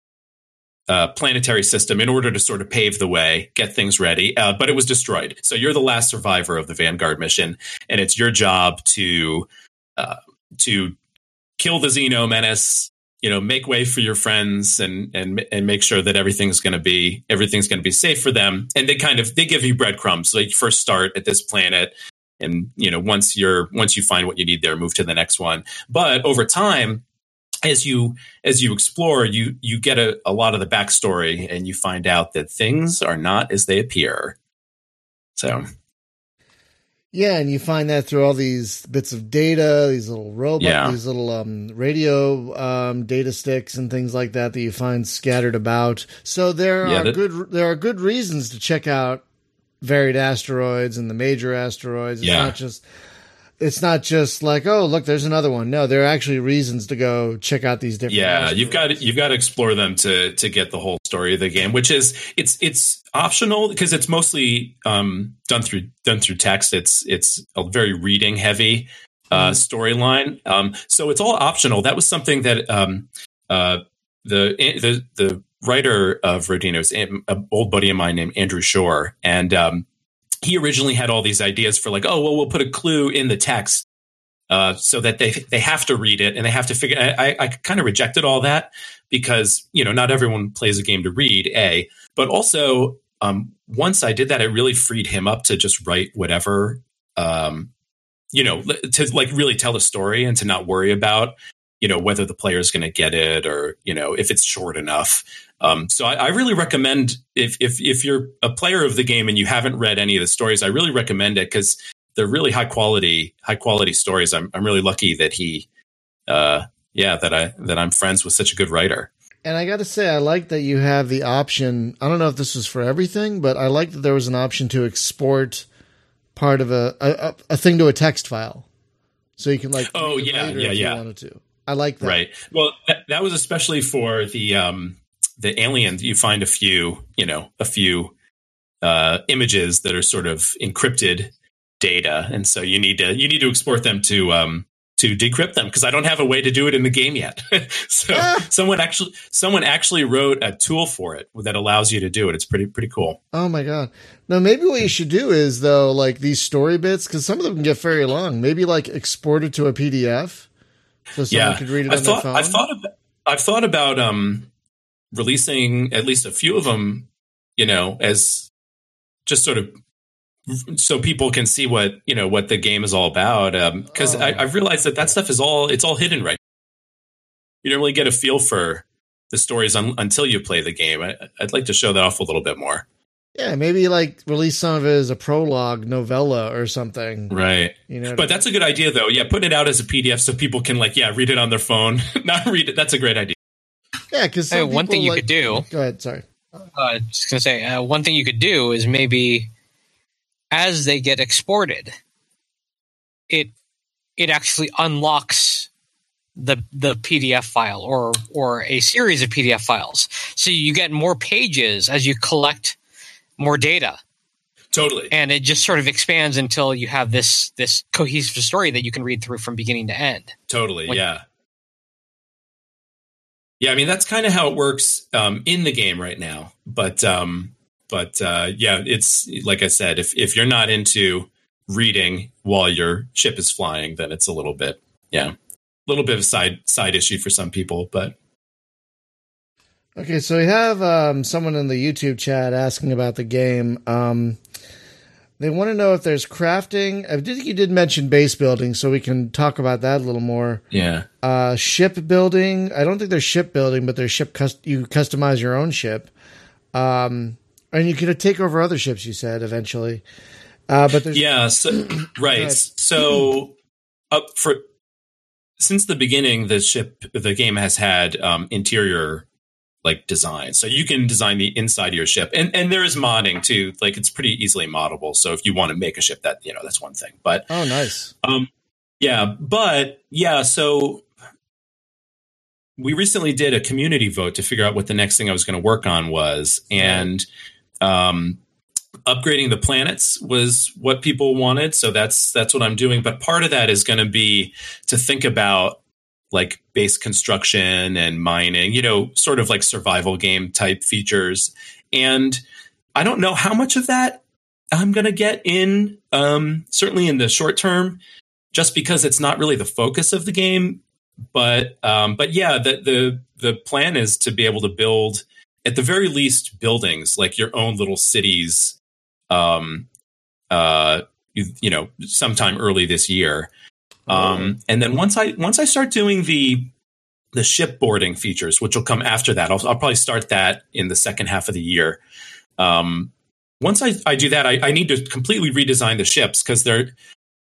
uh, planetary system in order to sort of pave the way, get things ready. Uh, but it was destroyed. So you're the last survivor of the Vanguard mission, and it's your job to uh, to kill the Xeno menace. You know, make way for your friends and and and make sure that everything's going to be everything's going to be safe for them. And they kind of they give you breadcrumbs. Like first start at this planet, and you know once you're once you find what you need there, move to the next one. But over time, as you as you explore, you you get a, a lot of the backstory, and you find out that things are not as they appear. So Yeah, and you find that through all these bits of data, these little robots, Yeah. these little um, radio um, data sticks and things like that that you find scattered about. So there Yeah, are that- good there are good reasons to check out varied asteroids and the major asteroids. It's Yeah. not just it's not just like oh look there's another one no there are actually reasons to go check out these different yeah house you've got to, you've got to explore them to to get the whole story of the game which is it's it's optional because it's mostly um, done through done through text. It's it's a very reading heavy uh, storyline. Um, so it's all optional. That was something that um, uh, the the the writer of Rodina's, an old buddy of mine named Andrew Shore and um, he originally had all these ideas for like, oh, well, we'll put a clue in the text uh, so that they they have to read it and they have to figure. I, I kind of rejected all that because you know not everyone plays a game to read. A, but also um, once I did that, it really freed him up to just write whatever. Um, you know, to like really tell the story and to not worry about you know whether the player is going to get it or you know if it's short enough. Um, so I, I, really recommend if if if you're a player of the game and you haven't read any of the stories, I really recommend it because they're really high quality high quality stories. I'm I'm really lucky that he, uh, yeah, that I that I'm friends with such a good writer. And I got to say, I like that you have the option. I don't know if this was for everything, but I like that there was an option to export part of a a, a thing to a text file, so you can like oh yeah yeah yeah wanted to. I like that. Right. Well, that, that was especially for the um, the aliens. You find a few, you know, a few uh, images that are sort of encrypted data, and so you need to you need to export them to um, to decrypt them because I don't have a way to do it in the game yet. so ah. someone actually someone actually wrote a tool for it that allows you to do it. It's pretty pretty cool. Oh my god! Now maybe what you should do is though, like these story bits, because some of them can get very long. Maybe like export it to a PDF so someone yeah. could read it I've on thought, their phone. I've thought about, I've thought about um, releasing at least a few of them, you know, as just sort of so people can see what you know what the game is all about. Because um, oh. I've realized that that stuff is all it's all hidden right. You don't really get a feel for the stories un- until you play the game. I, I'd like to show that off a little bit more. Yeah, maybe like release some of it as a prologue novella or something. Right. You know, but that's a good idea though. Yeah, put it out as a PDF so people can like yeah read it on their phone, not read it. That's a great idea. Yeah, because hey, one thing you like, could do. Go ahead. Sorry. Uh, just gonna say uh, one thing you could do is maybe as they get exported, it it actually unlocks the the PDF file or or a series of PDF files. So you get more pages as you collect more data. Totally. And it just sort of expands until you have this this cohesive story that you can read through from beginning to end. Totally. When, yeah. Yeah, I mean that's kind of how it works um, in the game right now. But um, but uh, yeah, it's like I said, if if you're not into reading while your ship is flying, then it's a little bit yeah, a little bit of a side side issue for some people. But Okay, so we have um, someone in the YouTube chat asking about the game. Um, they want to know if there's crafting. I think you did mention base building, so we can talk about that a little more. Yeah. Uh, ship building. I don't think there's ship building, but there's ship. Cust- you customize your own ship, um, and you can take over other ships. You said eventually, uh, but there's yeah. So, right. So up for since the beginning, the ship, the game has had um, interior like design. So you can design the inside of your ship. And and there is modding too. Like it's pretty easily moddable. So if you want to make a ship that, you know, that's one thing. But Oh nice. Um yeah, but yeah, so we recently did a community vote to figure out what the next thing I was going to work on was and um upgrading the planets was what people wanted so that's that's what i'm doing but part of that is going to be to think about like base construction and mining, you know, sort of like survival game type features. And I don't know how much of that I'm going to get in, um, certainly in the short term, just because it's not really the focus of the game. But um, but yeah, the, the the plan is to be able to build at the very least buildings like your own little cities. Um, uh, you, you know, sometime early this year um, and then once I once I start doing the the shipboarding features, which will come after that, I'll, I'll probably start that in the second half of the year. Um, once I, I do that, I, I need to completely redesign the ships because they're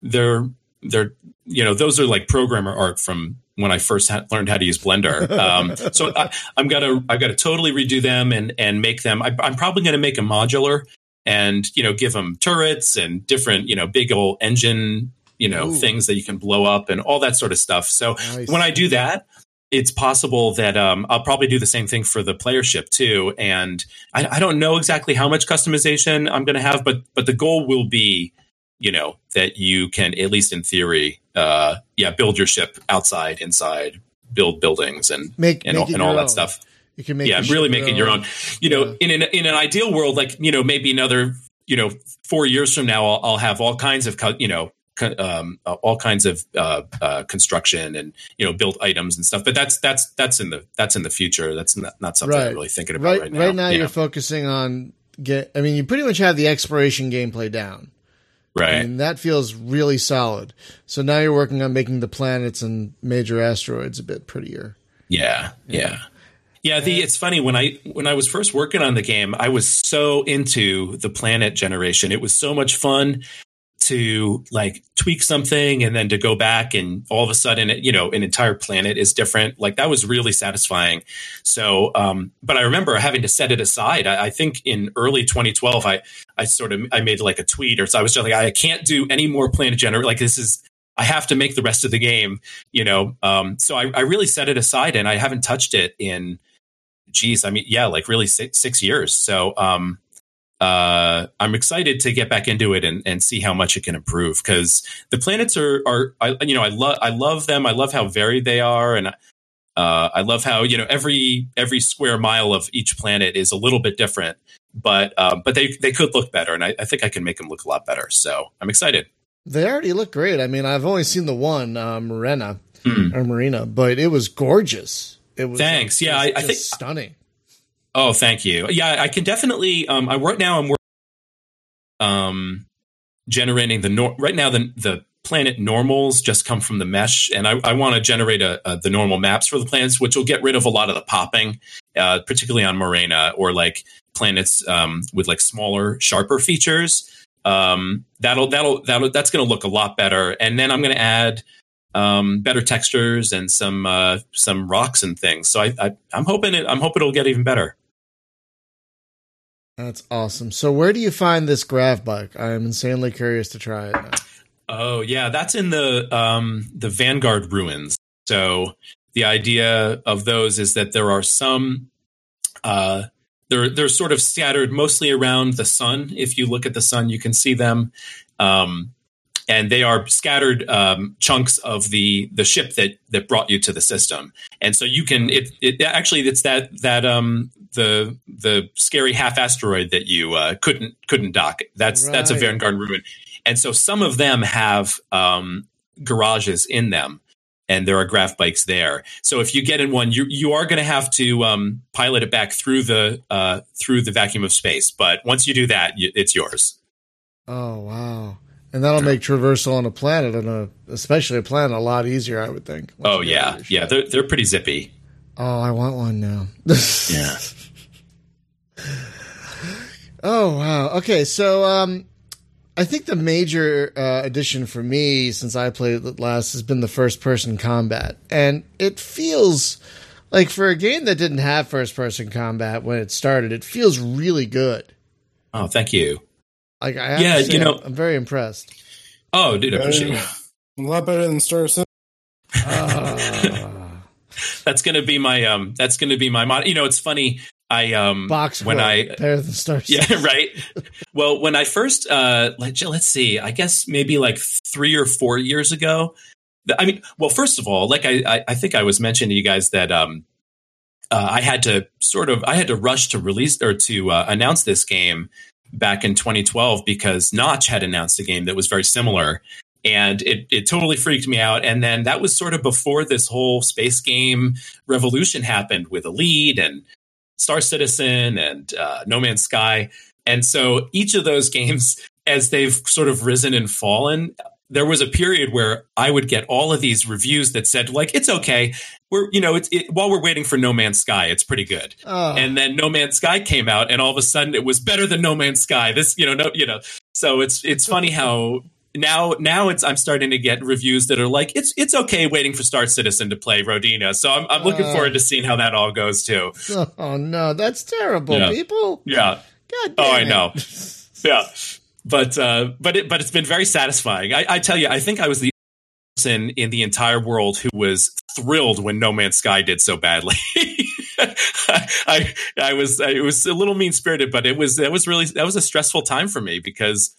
they're they're you know those are like programmer art from when I first ha- learned how to use Blender. Um, so I, am gonna I've got to totally redo them and and make them. I, I'm probably going to make a modular and you know give them turrets and different you know big old engine you know Ooh. things that you can blow up and all that sort of stuff. So Nice. when I do that, it's possible that um, I'll probably do the same thing for the player ship too. And I, I don't know exactly how much customization I'm going to have, but but the goal will be, you know, that you can at least in theory, uh, yeah, build your ship outside, inside, build buildings, and make and, make all, and all that own. stuff You can make yeah, really make it your own. You know, Yeah. in an in an ideal world, like you know, maybe another you know four years from now, I'll, I'll have all kinds of you know. Um, uh, all kinds of uh, uh, construction and you know build items and stuff, but that's that's that's in the that's in the future. That's not, not something Right. I'm really thinking about Right, now. right, now. Yeah. you're focusing on get. I mean, you pretty much have the exploration gameplay down. Right. and that feels really solid. So now you're working on making the planets and major asteroids a bit prettier. Yeah, yeah. Yeah, the it's funny when I when I was first working on the game, I was so into the planet generation. It was so much fun to like tweak something and then to go back and all of a sudden you know an entire planet is different like that was really satisfying so um but i remember having to set it aside i, I think in early 2012 i i sort of i made like a tweet or so i was just like i can't do any more planet gener like this is I have to make the rest of the game, you know. Um, so I, I really set it aside, and I haven't touched it in, geez, I mean, yeah, like really six, six years. So um, uh, I'm excited to get back into it and, and see how much it can improve because the planets are are I, you know I love I love them. I love how varied they are, and uh, I love how you know every every square mile of each planet is a little bit different. But uh, but they they could look better, and I, I think I can make them look a lot better. So I'm excited. They already look great. I mean, I've only seen the one, uh, Marina Hmm. or Marina, but it was gorgeous. It was Thanks. Yeah, just- I- I think- stunning. Oh, thank you. Yeah, I can definitely. Um, I right now I'm working, um, generating the nor- right now the the planet normals just come from the mesh, and I, I want to generate a, a, the normal maps for the planets, which will get rid of a lot of the popping, uh, particularly on Morena or like planets um, with like smaller, sharper features. Um, that'll that'll that'll that's going to look a lot better, and then I'm going to add um, better textures and some uh, some rocks and things. So I, I I'm hoping it I'm hoping it'll get even better. That's awesome. So, where do you find this grav bike? I am insanely curious to try it. Oh yeah, that's in the um, the Vanguard ruins. So the idea of those is that there are some uh, they're they're sort of scattered mostly around the sun. If you look at the sun, you can see them, um, and they are scattered um, chunks of the the ship that that brought you to the system. And so you can it, it actually it's that that um the the scary half asteroid that you uh, couldn't couldn't dock. That's that's a Right. Vanguard ruin. And so some of them have um, garages in them, and there are grav bikes there. So if you get in one, you you are going to have to um, pilot it back through the uh, through the vacuum of space. But once you do that, y- it's yours. Oh wow! And that'll make traversal on a planet, and a especially a planet, a lot easier. I would think. Oh yeah, yeah. They're they're pretty zippy. Oh, I want one now. Yeah. Oh wow. Okay, so um I think the major uh, addition for me since I played it last has been the first person combat. And it feels like for a game that didn't have first person combat when it started, it feels really good. Oh, thank you. Like I have Yeah, to say, you know- I'm very impressed. Oh, dude, I appreciate it. A lot better than Star Citizen. Ah. That's gonna be my um. That's gonna be my mod. You know, it's funny. I um Box when I better than Star yeah right? Well when i first uh let, let's see i guess maybe like three or four years ago i mean well first of all like i i, I think i was mentioning to you guys that um uh, i had to sort of i had to rush to release or to uh, announce this game back in 2012 because notch had announced a game that was very similar and it, it totally freaked me out and then that was sort of before this whole space game revolution happened with elite and Star Citizen and uh, No Man's Sky. And so each of those games, as they've sort of risen and fallen, there was a period where I would get all of these reviews that said, like, it's okay. We're, you know, it's it, while we're waiting for No Man's Sky, it's pretty good. Oh, And then No Man's Sky came out, and all of a sudden it was better than No Man's Sky. This, you know, no, you know. So it's it's funny how now now it's I'm starting to get reviews that are like it's it's okay waiting for Star Citizen to play Rodina. So I'm I'm looking Uh. forward to seeing how that all goes too. oh no, that's terrible, Yeah. people. Yeah. God damn Oh, I it. know. Yeah. but uh, but it but it's been very satisfying. I, I tell you, I think I was the person in the entire world who was thrilled when No Man's Sky did so badly. I I was I, it was a little mean spirited, but it was that was really that was a stressful time for me because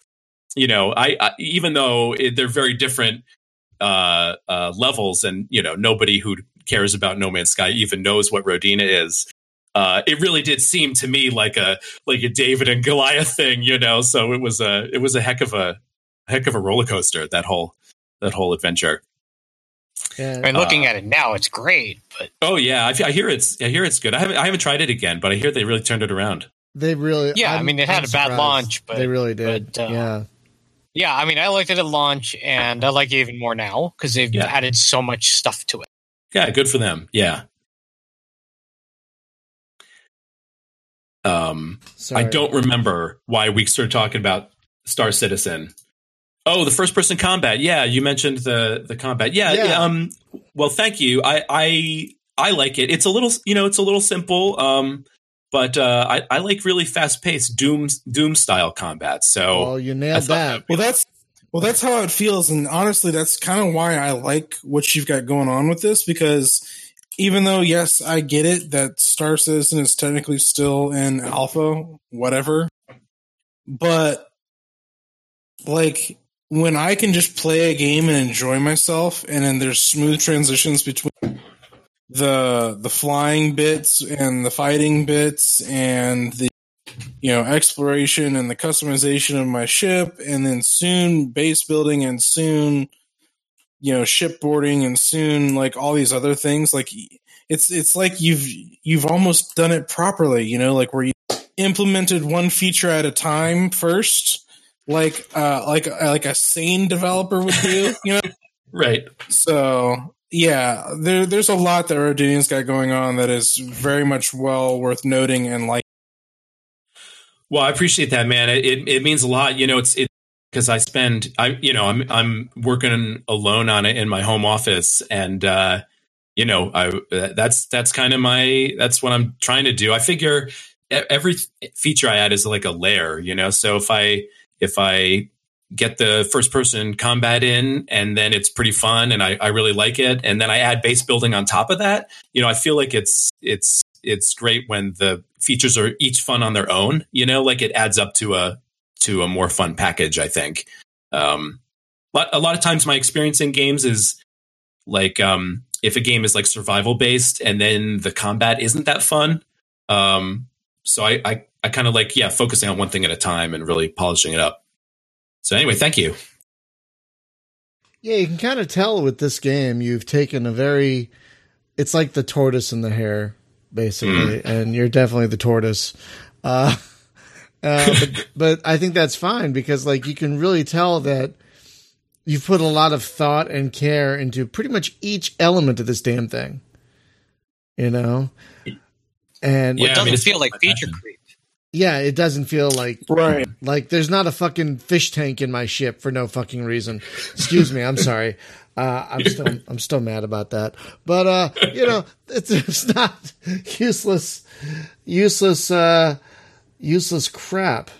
you know I, I even though it, they're very different uh, uh, levels, and you know nobody who cares about No Man's Sky even knows what Rodina is. Uh, it really did seem to me like a like a David and Goliath thing, you know. So it was a it was a heck of a heck of a roller coaster that whole that whole adventure. Yeah. I mean, looking at it now, it's great, but Oh yeah, I, I hear it's I hear it's good. I haven't I haven't tried it again, but I hear they really turned it around. They really. Yeah, I mean, it had I'm a bad launch, but- they really did. but, uh, yeah, yeah, I mean, I liked it at launch, and I like it even more now because they've Yeah. added so much stuff to it. Yeah, good for them. Yeah. Um, Sorry. I don't remember why we started talking about Star Citizen. Oh, the first person combat. Yeah, you mentioned the the combat. Yeah, Yeah. yeah, um well, thank you. I I I like it. It's a little, you know, it's a little simple um but uh I I like really fast-paced Doom Doom style combat. So Oh, you nailed thought that. Well, that's well, that's how it feels, and honestly, that's kind of why I like what you've got going on with this. Because even though, yes, I get it that Star Citizen is technically still in alpha, whatever, but like when I can just play a game and enjoy myself, and then there's smooth transitions between the the flying bits and the fighting bits and the you know exploration and the customization of my ship. And then soon base building and soon you know shipboarding and soon like all these other things. Like it's it's like you've you've almost done it properly you know like where you implemented one feature at a time first. Like uh like like a sane developer would do you know? Right. so yeah there there's a lot that Rodina's got going on that is very much well worth noting and like Well, I appreciate that, man. It it, it means a lot. You know, it's it because I spend I you know I'm I'm working alone on it in my home office, and uh, you know I that's that's kind of my that's what I'm trying to do. I figure every feature I add is like a layer, you know. So if I if I get the first person combat in and then it's pretty fun and I, I really like it and then I add base building on top of that, you know, I feel like it's it's it's great when the features are each fun on their own, you know, like it adds up to a to a more fun package, I think. Um but a lot of times my experience in games is like um if a game is like survival based and then the combat isn't that fun. Um so I I, I kind of like yeah, focusing on one thing at a time and really polishing it up. So anyway, thank you. Yeah, you can kind of tell with this game you've taken a very it's like the tortoise and the hare basically and you're definitely the tortoise. Uh uh but, but I think that's fine because like you can really tell that you've put a lot of thought and care into pretty much each element of this damn thing. You know? And Yeah, it doesn't mean, feel like feature creep. Yeah, it doesn't feel like right like there's not a fucking fish tank in my ship for no fucking reason. Excuse me, I'm sorry. Uh, I'm still I'm still mad about that. But uh, you know, it's, it's not useless, useless, uh, useless crap.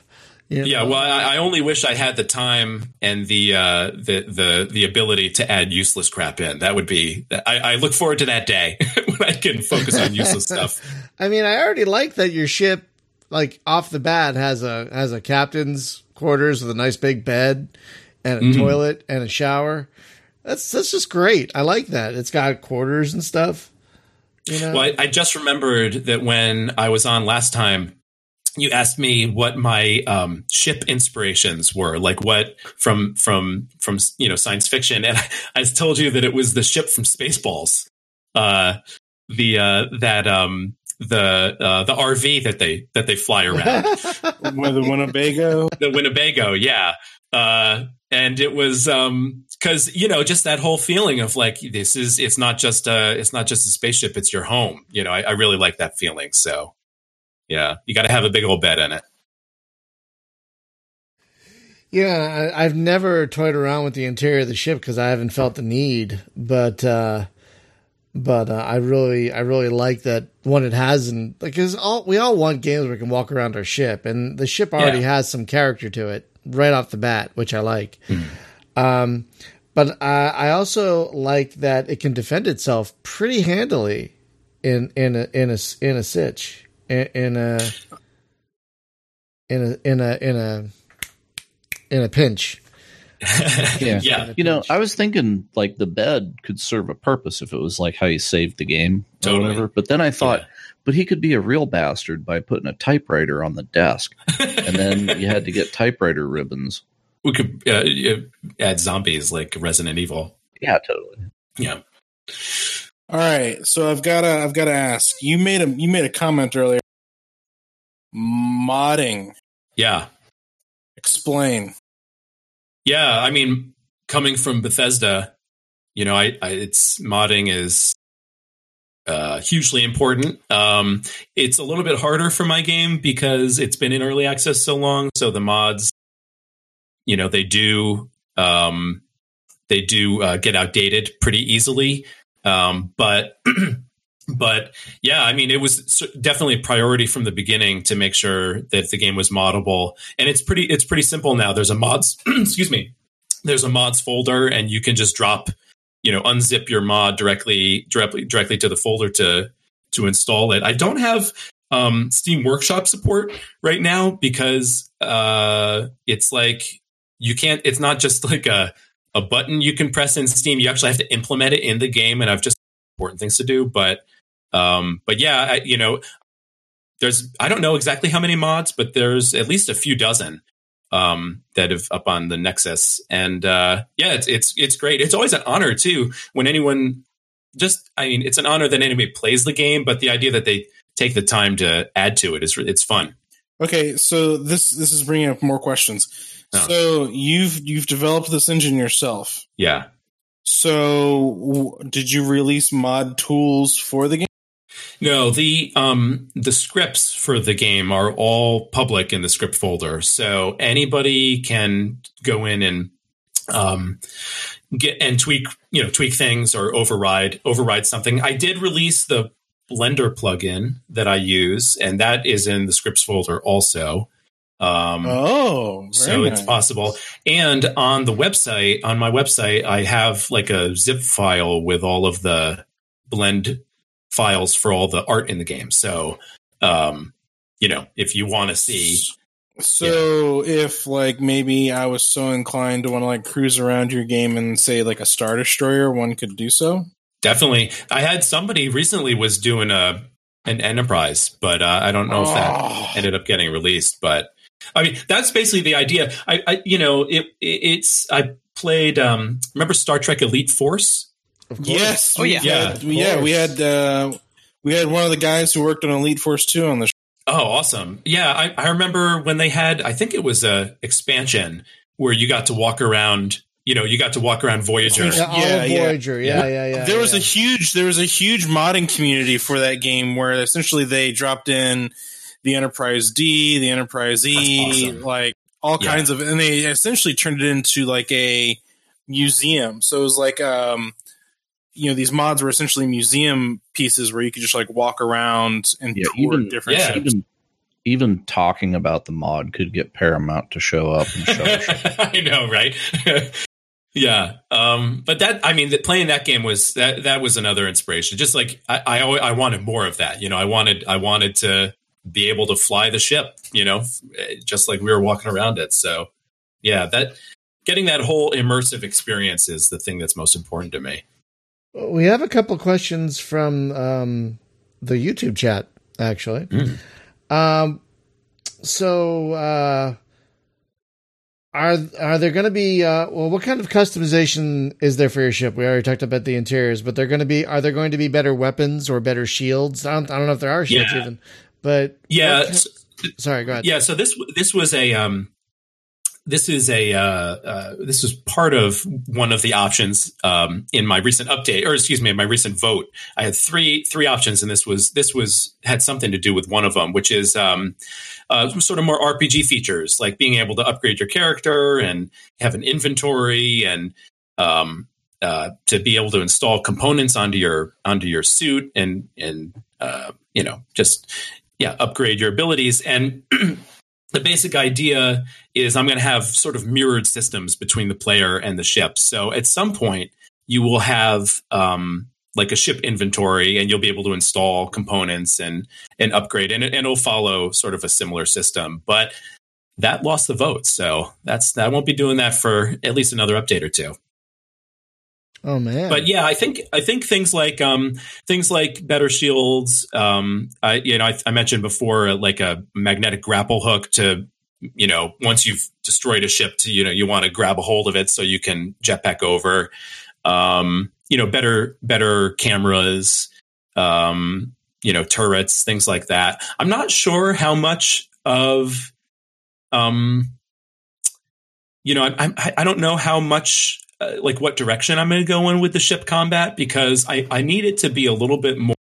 you Yeah, well, I, I only wish I had the time and the uh, the the the ability to add useless crap in. That would be. I, I look forward to that day when I can focus on useless stuff. I mean, I already like that your ship, like off the bat, has a has a captain's quarters with a nice big bed and a Mhm. toilet and a shower. That's that's just great. I like that. It's got quarters and stuff. You know, Well, I, I just remembered that when I was on last time, you asked me what my um, ship inspirations were, like what from from from you know science fiction, and I, I told you that it was the ship from Spaceballs, uh, the uh, that um, the uh, the RV that they that they fly around. with the Winnebago the Winnebago, yeah. Uh, and it was um because you know just that whole feeling of like this is it's not just a it's not just a spaceship it's your home you know I, I really like that feeling so yeah you got to have a big old bed in it Yeah, I, I've never toyed around with the interior of the ship because I haven't felt the need. But uh, but uh, I really I really like that one it has and because all we all want games where we can walk around our ship and the ship already Yeah. has some character to it. right off the bat, which I like. Um, but I, I also like that it can defend itself pretty handily in in a in a in a sitch in, in a in a in a in a in a pinch. Yeah. yeah. You know, I was thinking like the bed could serve a purpose if it was like how you saved the game or whatever. But then I thought, Yeah. but he could be a real bastard by putting a typewriter on the desk, and then you had to get typewriter ribbons. We could uh, uh, add zombies like Resident Evil. Yeah, totally. Yeah. All right, so I've got to I've got to ask. You made a you made a comment earlier. Modding. Yeah. Explain. Yeah. I mean, coming from Bethesda, you know, I, I it's modding is uh, hugely important. Um, it's a little bit harder for my game because it's been in early access so long. So the mods, you know, they do um, they do uh, get outdated pretty easily. Um, but but yeah, I mean, it was definitely a priority from the beginning to make sure that the game was moddable, and it's pretty it's pretty simple now. There's a mods, excuse me, there's a mods folder, and you can just drop, you know, unzip your mod directly directly directly to the folder to to install it. I don't have um, Steam Workshop support right now because uh, it's like you can't. It's not just like a a button you can press in Steam. You actually have to implement it in the game, and I've just important things to do. But um, but yeah, I, you know, there's I don't know exactly how many mods, but there's at least a few dozen um, that have up on the Nexus, and uh, yeah, it's it's it's great. It's always an honor too when anyone just I mean, it's an honor that anybody plays the game, but the idea that they take the time to add to it is it's fun. Okay, so this this is bringing up more questions. Oh. So you've you've developed this engine yourself. Yeah. So w- did you release mod tools for the game? No, the um the scripts for the game are all public in the script folder, so anybody can go in and um get and tweak you know tweak things or override override something. I did release the Blender plugin that I use, and that is in the scripts folder also. Um, Oh, so it's possible. And on the website, on my website, I have like a zip file with all of the blend files for all the art in the game. So, um, you know, if you want to see, So if like maybe I was so inclined to want to like cruise around your game and say like a Star Destroyer, one could do so. definitely. I had somebody recently was doing a an enterprise, but uh, I don't know if that Oh. ended up getting released. But I mean, that's basically the idea. I, I you know, it, it it's I played. Um, remember Star Trek Elite Force? Of course. Yes. Oh, we yeah. had- Yeah. We had uh, we had one of the guys who worked on Elite Force Two on the show. Oh, awesome. Yeah, I, I remember when they had, I think it was a expansion where you got to walk around, you know, you got to walk around Voyager. Yeah, Yeah, yeah. Voyager. Yeah, yeah, yeah. there was yeah. a huge there was a huge modding community for that game where essentially they dropped in the Enterprise D, the Enterprise E, awesome. like all Yeah. kinds of, and they essentially turned it into like a museum. So it was like, um, you know, these mods were essentially museum pieces where you could just like walk around and Yeah, tour even- different yeah, ships. Even even talking about the mod could get Paramount to show up and show us. I know, right? yeah. Um, but that, I mean, that playing that game was that that was another inspiration. Just like I, I, always, I wanted more of that. You know, I wanted, I wanted to be able to fly the ship. You know, just like we were walking around it. So, yeah, that getting that whole immersive experience is the thing that's most important to me. We have a couple questions from um, the YouTube chat, actually. Mm. Um, so, uh, are are there going to be uh, well? What kind of customization is there for your ship? We already talked about the interiors, but they're going to be are there going to be better weapons or better shields? I don't, I don't know if there are shields Yeah. even, but Yeah. sorry, go ahead. Yeah, so this this was a um, this is a uh, uh, this was part of one of the options um, in my recent update, or excuse me, in my recent vote. I had three three options, and this was this was had something to do with one of them, which is um, uh, sort of more RPG features, like being able to upgrade your character and have an inventory and um, uh, to be able to install components onto your onto your suit and and uh, you know just yeah upgrade your abilities and the basic idea is I'm going to have sort of mirrored systems between the player and the ship. So at some point, you will have um, like a ship inventory, and you'll be able to install components and and upgrade, and, and it'll follow sort of a similar system. But that lost the vote, so that's I won't be doing that for at least another update or two. Oh man! But yeah, I think I think things like um, things like better shields. Um, I you know I, I mentioned before like a magnetic grapple hook to you know once you've destroyed a ship to you know you want to grab a hold of it so you can jetpack over. Um, you know better better cameras. Um, you know turrets, things like that. I'm not sure how much of um, you know I I, I don't know how much uh, like what direction I'm going to go in with the ship combat because I, I need it to be a little bit more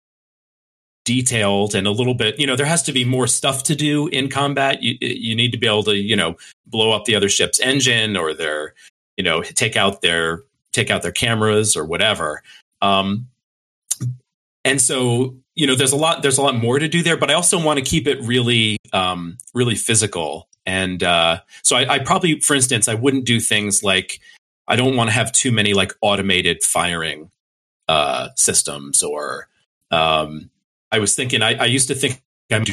detailed and a little bit, you know, there has to be more stuff to do in combat. You, you need to be able to, you know, blow up the other ship's engine or their, you know, take out their, take out their cameras or whatever. Um, and so, you know, there's a lot, there's a lot more to do there, but I also want to keep it really, um, really physical. And, uh, so I, I probably, for instance, I wouldn't do things like, I don't want to have too many like automated firing uh, systems or um, I was thinking I, I used to think I'm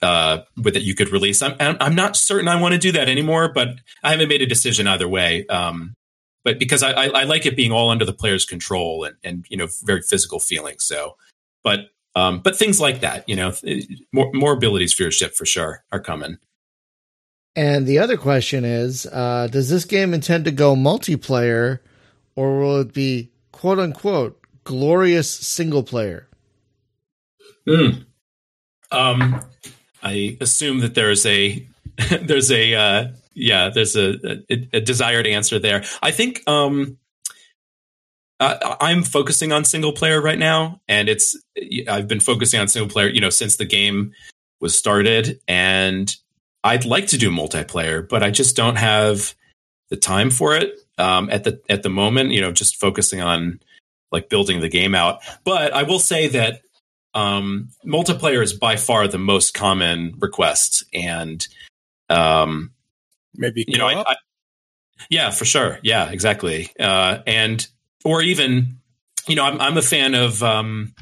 uh, with that you could release. I'm I'm not certain I want to do that anymore, but I haven't made a decision either way. Um, but because I, I, I, like it being all under the player's control and, and you know very physical feeling. So, but um, but things like that, you know, more more abilities for your ship for sure are coming. And the other question is uh, Does this game intend to go multiplayer or will it be quote unquote glorious single player? Mm. Um, I assume that there's a there's a uh, yeah there's a, a, a, desired answer there. I think um, I'm focusing on single player right now, and it's I've been focusing on single player you know since the game was started, and I'd like to do multiplayer, but I just don't have the time for it um, at the at the moment. You know, just focusing on like building the game out. But I will say that um, multiplayer is by far the most common request, and um, maybe you know, I, I, yeah, for sure, yeah, exactly, uh, and or even you know, I'm I'm a fan of um,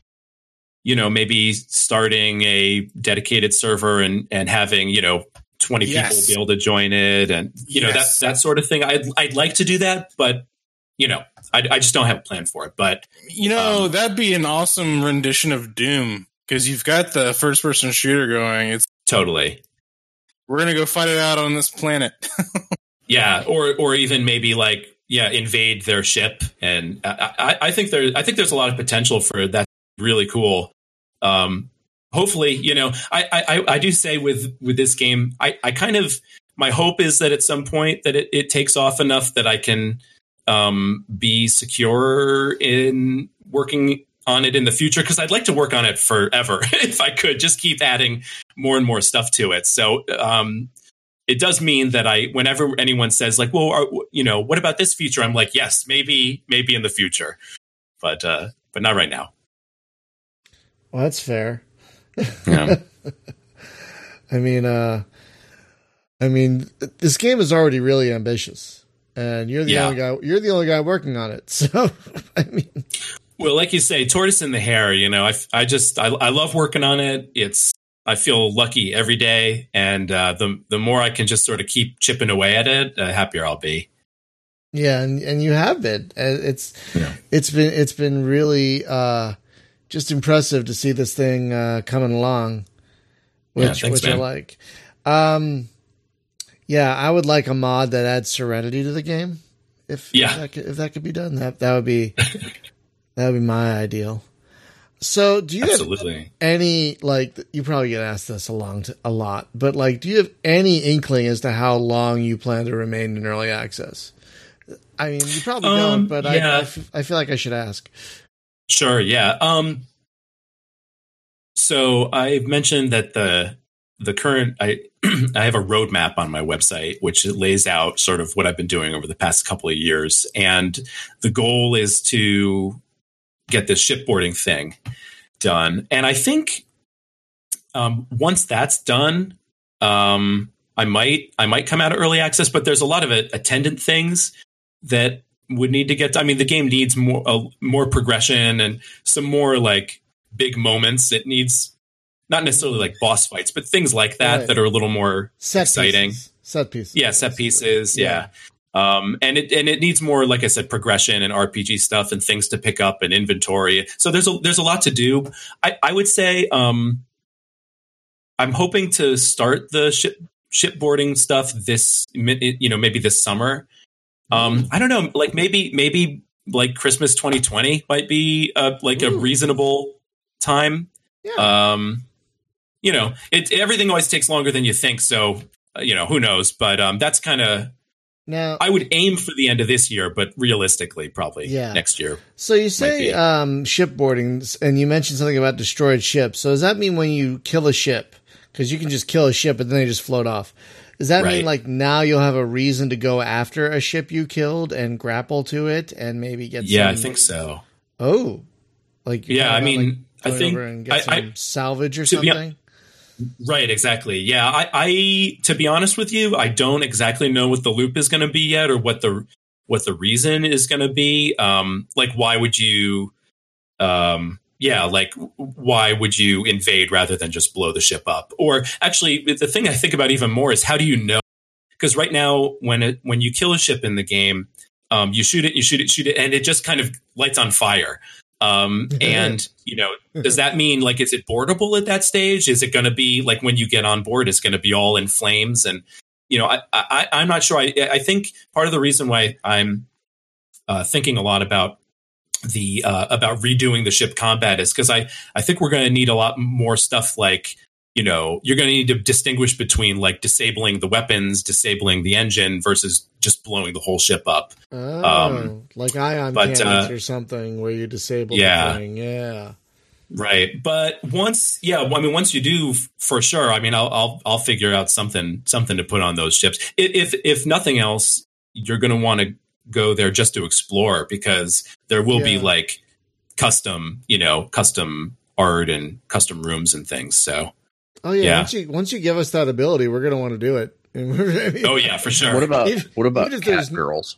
you know maybe starting a dedicated server and and having you know 20 yes. people be able to join it and you know that that sort of thing. I'd, I'd like to do that but you know I, I just don't have a plan for it but you know um, that'd be an awesome rendition of doom because you've got the first person shooter going. It's totally. We're gonna go fight it out on this planet. Yeah or or even maybe like yeah invade their ship and I, I, I think there i think there's a lot of potential for that really cool. Um hopefully, you know, I, I, I do say with, with this game, I, I kind of, my hope is that at some point that it, it takes off enough that I can um, be secure in working on it in the future because I'd like to work on it forever if I could just keep adding more and more stuff to it. So um, it does mean that I, whenever anyone says like, well, are, you know, what about this feature? I'm like, yes, maybe, maybe in the future, but uh, but not right now. Well, that's fair. Yeah. I mean, uh, I mean, this game is already really ambitious, and you're the yeah. only guy. You're the only guy working on it. So, I mean, well, like you say, tortoise in the hare. You know, I, I just, I, I love working on it. It's, I feel lucky every day, and uh, the the more I can just sort of keep chipping away at it, the happier I'll be. Yeah, and and you have been. It's yeah. it's been it's been really. uh just impressive to see this thing uh, coming along, which yeah, thanks, which man. I like. Um, yeah, I would like a mod that adds Serenity to the game. If yeah, if that could, if that could be done, that that would be that would be my ideal. So, do you Absolutely. have any like you probably get asked this a long t- a lot, but like, do you have any inkling as to how long you plan to remain in early access? I mean, you probably um, don't, but yeah. I, I, f- I feel like I should ask. Sure. Yeah. Um, so I've mentioned that the the current I I have a roadmap on my website which lays out sort of what I've been doing over the past couple of years, and the goal is to get this shipboarding thing done. And I think um, once that's done, um, I might I might come out of early access, but there's a lot of attendant things that would need to get. I mean, the game needs more uh, more progression and some more like big moments. It needs not necessarily like boss fights, but things like that Right. that are a little more Set exciting. pieces. Set pieces. Yeah, set pieces. Yeah. Um, and it and it needs more, like I said, progression and RPG stuff and things to pick up and inventory. So there's a there's a lot to do. I, I would say um, I'm hoping to start the ship shipboarding stuff this you know maybe this summer. Um, I don't know, like maybe maybe like Christmas 2020 might be uh, like a reasonable time. Yeah. Um, you know, it everything always takes longer than you think. So uh, you know, who knows? But um, that's kind of now, I would aim for the end of this year, but realistically, probably Yeah. next year. so you say um, shipboarding, and you mentioned something about destroyed ships. So does that mean when you kill a ship, because you can just kill a ship and then they just float off? Does that mean like now you'll have a reason to go after a ship you killed and grapple to it and maybe get some Yeah, I think so. Oh, like Yeah, I mean, like, I think and get I- some I- salvage or to be hon- something. Right, exactly. Yeah, I, I to be honest with you, I don't exactly know what the loop is going to be yet, or what the what the reason is going to be. Um, like, why would you? Um, yeah, like why would you invade rather than just blow the ship up? Or actually, the thing I think about even more is how do you know? Because right now, when it when you kill a ship in the game, um, you shoot it, you shoot it, shoot it, and it just kind of lights on fire. Um, and you know, does that mean like is it boardable at that stage? Is it going to be like when you get on board, it's going to be all in flames? And you know, I, I I'm not sure. I I think part of the reason why I'm uh, thinking a lot about the uh, about redoing the ship combat is because I I think we're going to need a lot more stuff like you know you're going to need to distinguish between like disabling the weapons, disabling the engine versus just blowing the whole ship up. Oh, Um, like ion but, cannons uh, or something where you disable yeah. the thing. Yeah. Right, but once, yeah, I mean, once you do, for sure. I mean, I'll, I'll, I'll figure out something, something to put on those ships. If, if nothing else, you're going to want to go there just to explore because there will be like custom, you know, custom art and custom rooms and things. So, Oh yeah. Yeah. Once you once you give us that ability, we're gonna want to do it. I mean, oh yeah, for sure. What about If- what about even cat girls?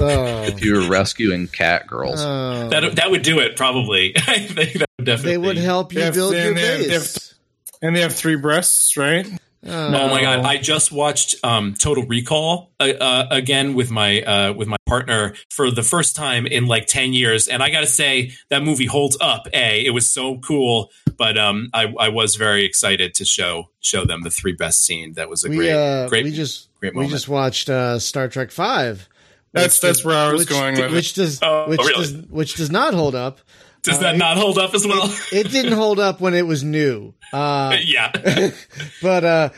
oh, If you were rescuing cat girls, oh. that? That would do it, probably. I think that would definitely. they would help you They build they- your they have- they have- base. And they have three breasts, right? Oh, Oh my god! I just watched um, Total Recall uh, uh, again with my uh, with my partner for the first time in like ten years, and I got to say that movie holds up. A, it was so cool, but um, I, I was very excited to show show them the three best scene. That was a we great, uh, great, we just great we just watched uh, Star Trek Five. That's that's does- where I was which, going with it. which does Oh, which really? does which does not hold up. Does uh, that it- not hold up as well? It didn't hold up when it was new. Uh, yeah, but uh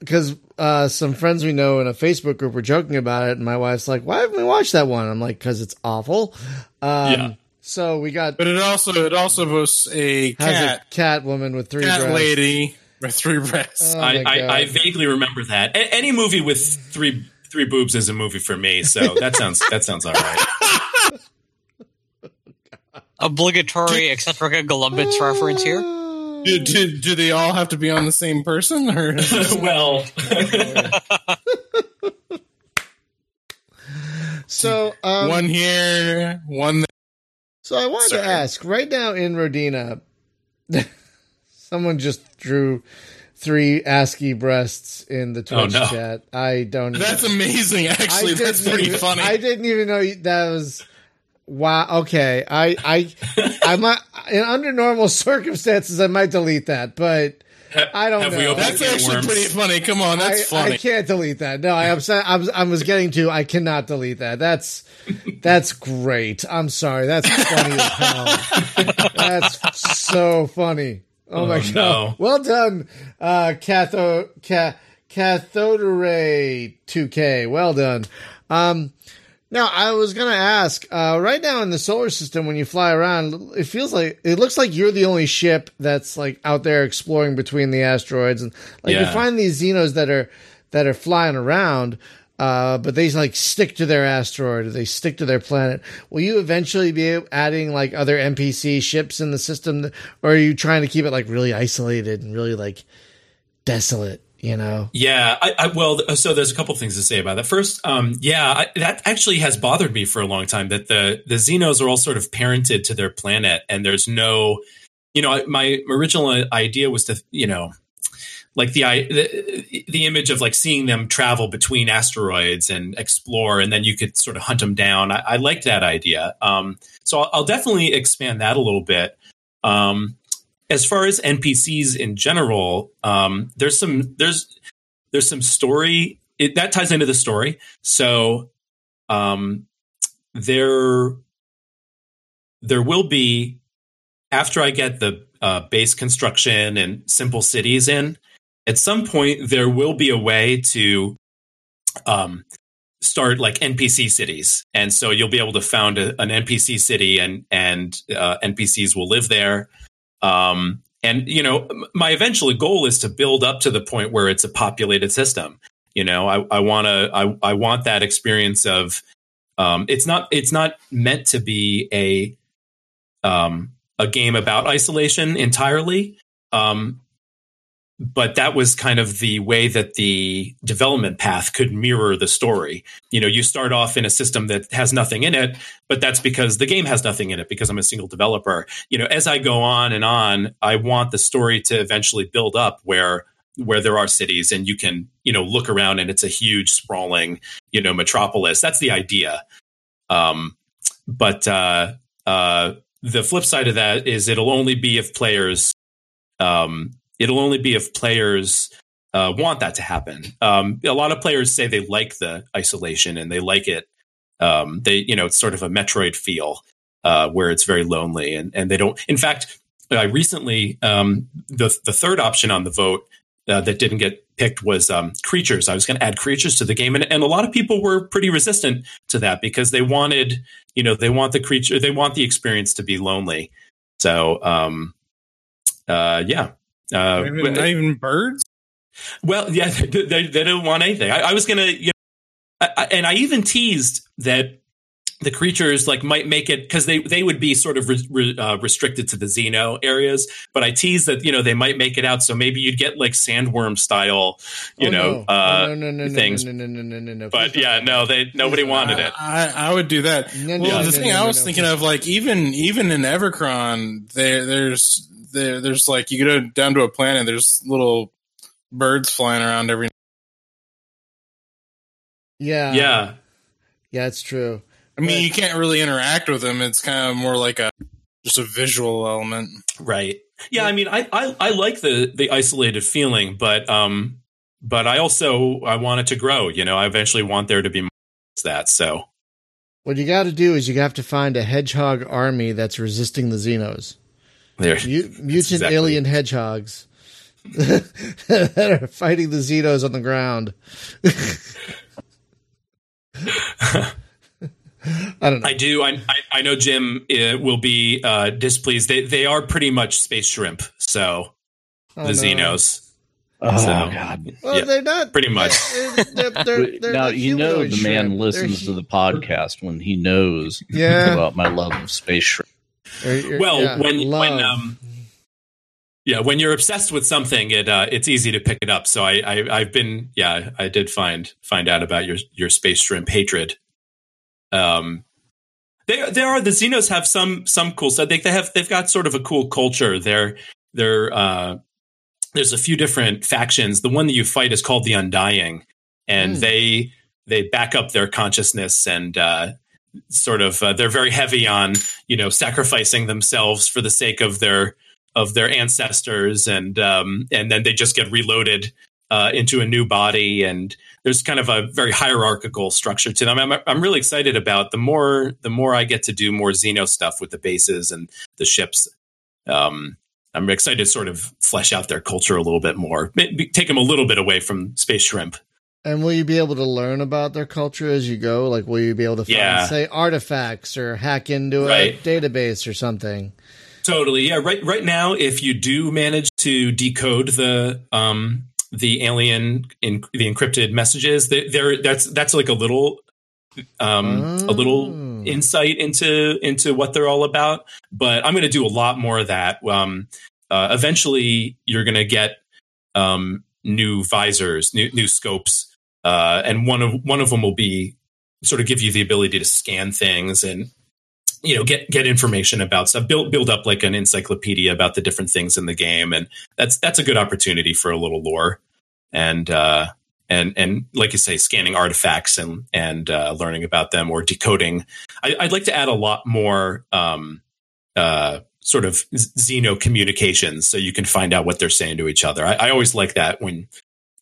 because uh some friends we know in a facebook group were joking about it and my wife's like why haven't we watched that one i'm like because it's awful um Yeah. so we got But it also it also boasts a cat a cat woman with three cat breasts. lady with three breasts. Oh I, I, I vaguely remember that. A- any movie with three three boobs is a movie for me. So that sounds that sounds all right. Obligatory Eccentrica Gallumbits reference here. do, do, do they all have to be on the same person, or well, so um one here, one? There? so i wanted Sorry. to ask right now in rodina someone just drew three ascii breasts in the twitch Oh, no. chat i don't That's amazing. Actually, I that's pretty even- funny. I didn't even know that was. Wow. Okay. I I I might in under normal circumstances I might delete that, but I don't Have know. opened that's actually worms. pretty funny. Come on, that's I, funny. I can't delete that. No, I upset. I was, I was getting to. I cannot delete that. That's that's great. I'm sorry. That's funny as hell. That's so funny. Oh, my Oh, god. no. Well done, uh, catho ca, Cathode Ray 2K. Well done. Um, now I was gonna ask. Uh, right now in the solar system, when you fly around, it feels like it looks like you're the only ship that's like out there exploring between the asteroids, and like you find these Xenos that are that are flying around. Uh, but they like stick to their asteroid or they stick to their planet. Will you eventually be adding like other NPC ships in the system, or are you trying to keep it like really isolated and really like desolate? You know, Yeah, I, I well, so there's a couple things to say about that. First, um, yeah, I, that actually has bothered me for a long time that the the Xenos are all sort of parented to their planet, and there's no, you know, my original idea was to, you know, like the the, the image of like seeing them travel between asteroids and explore, and then you could sort of hunt them down. I, I liked that idea, um, so I'll, I'll definitely expand that a little bit. Um, as far as NPCs in general, um, there's some there's there's some story it, that ties into the story. So um, there there will be after I get the uh, base construction and simple cities in. At some point, there will be a way to um, start like NPC cities, and so you'll be able to found a, an NPC city, and and uh, NPCs will live there. Um, and you know, my eventual goal is to build up to the point where it's a populated system. You know, I, I want to, I, I want that experience of, um, it's not, it's not meant to be a, um, a game about isolation entirely. Um, but that was kind of the way that the development path could mirror the story. You know, you start off in a system that has nothing in it, but that's because the game has nothing in it because I'm a single developer. You know, as I go on and on, I want the story to eventually build up where where there are cities and you can, you know, look around and it's a huge sprawling, you know, metropolis. That's the idea. Um, but uh, uh, the flip side of that is it'll only be if players um, it'll only be if players uh, want that to happen. Um, a lot of players say they like the isolation and they like it. Um, they, you know, it's sort of a Metroid feel uh, where it's very lonely, and and they don't. In fact, I recently um, the the third option on the vote uh, that didn't get picked was um, creatures. I was going to add creatures to the game, and, and a lot of people were pretty resistant to that because they wanted, you know, they want the creature, they want the experience to be lonely. So, um, uh, yeah. Uh, Not even, not even birds. well, yeah, they, they don't want anything. I, I was gonna, you know, I, I, and I even teased that the creatures like might make it because they they would be sort of re, re, uh, restricted to the Xeno areas. But I teased that you know they might make it out, so maybe you'd get like sandworm style, you Oh, know, no. uh, no, no, no, no, things. No, no, no, no, no, no. But yeah, no, they nobody wanted it. I, I would do that. No, no, well, no, the no, thing no, I was no, thinking please. of, like even even in Evochron, there there's there there's like you go down to a planet, there's little birds flying around every. Yeah, Yeah, yeah, it's true. I mean, you can't really interact with them. It's kind of more like a just a visual element. right. Yeah, I mean, I, I I like the the isolated feeling, but um, but I also I want it to grow. You know, I eventually want there to be more that. So What you got to do is you have to find a hedgehog army that's resisting the Xenos. There. Mu- mutant exactly- alien hedgehogs that are fighting the Xenos on the ground. I don't know. I do. I I, I know Jim uh, will be uh, displeased. They they are pretty much space shrimp. So Oh, the no. Xenos, Oh So- God! Well, Yeah, they're not pretty much. They're, they're, they're, now you know humanoid the man shrimp. listens They're to the podcast when he knows Yeah. about my love of space shrimp. Well, yeah, when love. when um, yeah, when you're obsessed with something, it uh, it's easy to pick it up. So I, I I've been yeah, I did find find out about your your space shrimp hatred. Um, they there are the Xenos have some some cool stuff. They they have they've got sort of a cool culture. They're they're uh, there's a few different factions. The one that you fight is called the Undying, and Hmm. they they back up their consciousness and uh, sort of uh, they're very heavy on you know sacrificing themselves for the sake of their of their ancestors and um, and then they just get reloaded uh, into a new body and there's kind of a very hierarchical structure to them. I'm, I'm really excited about the more the more I get to do more Xeno stuff with the bases and the ships. Um, I'm excited to sort of flesh out their culture a little bit more, take them a little bit away from Space Shrimp. And will you be able to learn about their culture as you go? Like, will you be able to find, Yeah. say, artifacts or hack into a Right. database or something? Totally. Yeah. Right. Right now, if you do manage to decode the um, the alien in the encrypted messages, they're, that's that's like a little um, a little Oh. insight into into what they're all about. But I'm going to do a lot more of that. Um, uh, eventually, you're going to get um, new visors, new new scopes, uh, and one of one of them will be sort of give you the ability to scan things and you know get get information about stuff build build up like an encyclopedia about the different things in the game. And that's that's a good opportunity for a little lore. And uh and and like you say scanning artifacts and and uh, learning about them or decoding. I, i'd like to add a lot more um uh sort of xeno communications so you can find out what they're saying to each other. I, I always like that when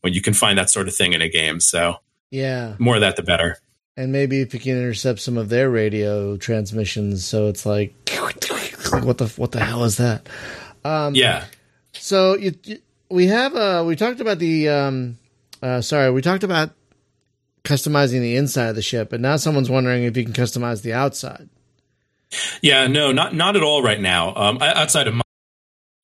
when you can find that sort of thing in a game so Yeah. more of that the better And maybe if you can intercept some of their radio transmissions, so it's like, what the what the hell is that? Um, yeah So you, you, we have uh we talked about the um uh sorry we talked about customizing the inside of the ship, but now someone's wondering if you can customize the outside. Yeah, no, not not at all right now. Um, outside of my,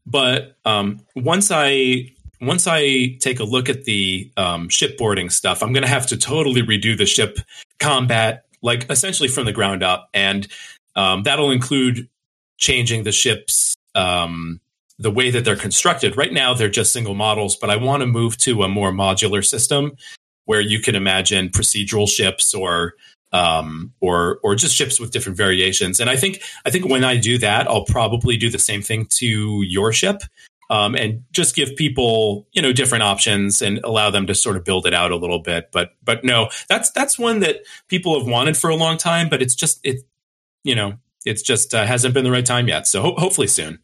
but um, once I once I take a look at the um, shipboarding stuff, I'm going to have to totally redo the ship combat, like essentially from the ground up, and um, that'll include changing the ships. Um, the way that they're constructed right now, they're just single models, but I want to move to a more modular system where you can imagine procedural ships or um, or or just ships with different variations. And I think I think when I do that, I'll probably do the same thing to your ship. Um, and just give people you know different options and allow them to sort of build it out a little bit but but no that's that's one that people have wanted for a long time but it's just it you know it's just uh, hasn't been the right time yet so ho- hopefully soon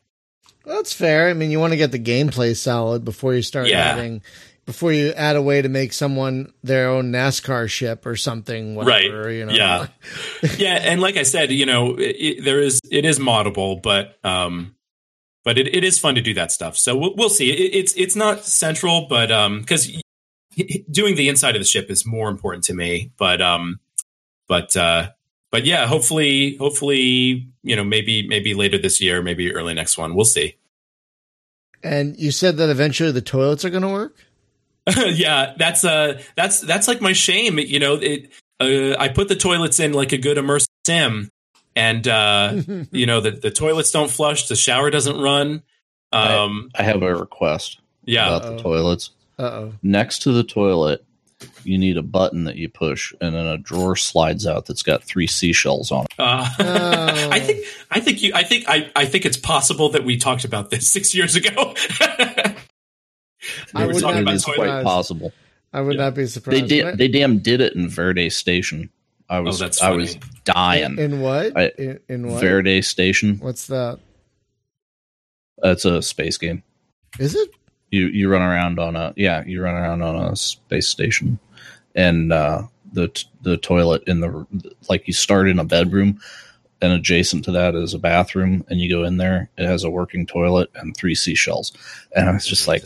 Well, that's fair. I mean, you want to get the gameplay solid before you start Yeah. adding, before you add a way to make someone their own NASCAR ship or something. Whatever, Right. You know. Yeah. yeah and like i said you know it, it- there is it is moddable but um but it, it is fun to do that stuff so we'll, we'll see it, it's it's not central but um because doing the inside of the ship is more important to me but um but uh but yeah hopefully hopefully you know maybe maybe later this year maybe early next one we'll see And you said that eventually the toilets are going to work. yeah, that's uh that's that's like my shame. You know, it uh, I put the toilets in like a good immersive sim, and uh, you know the the toilets don't flush, the shower doesn't run. Um, I have a request yeah, about Uh-oh. the toilets. Uh oh. Next to the toilet, you need a button that you push, and then a drawer slides out that's got three seashells on it. uh, Oh. I think I think you I think I I think it's possible that we talked about this six years ago. I were would talking be about is quite possible. I would Yeah. not be They surprised. did. What- They damn did it in Verde Station. I was. Oh, that's I was dying. in what? I- in, in what? Verde Station. What's that? That's a space game. Is it? You you run around on a yeah. You run around on a space station, and uh, the t- the toilet in the like you start in a bedroom, and adjacent to that is a bathroom, and you go in there. It has a working toilet and three seashells, and I was just like,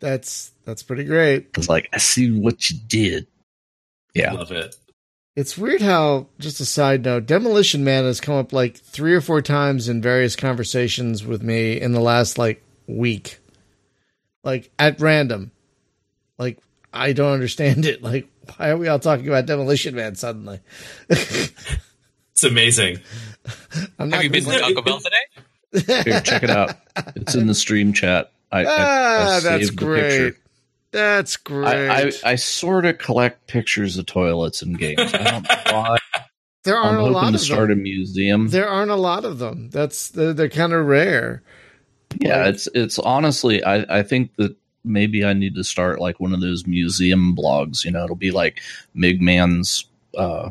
That's that's pretty great. I was like, I see what you did. Yeah, love it. It's weird how, just a side note, Demolition Man has come up like three or four times in various conversations with me in the last like week. Like at random. Like I don't understand it. Like why are we all talking about Demolition Man suddenly? It's amazing. I'm Have you been gonna- to Taco Bell today? here, check it out. It's in the stream chat. I, I- I Ah, that's saved the great. That's great. I, I, I sort of collect pictures of toilets in games. I don't know why. there I'm aren't a lot hoping to of start them. a museum. There aren't a lot of them. That's they're, they're kind of rare. Yeah, Like- it's it's honestly, I I think that maybe I need to start like one of those museum blogs. You know, it'll be like Migman's uh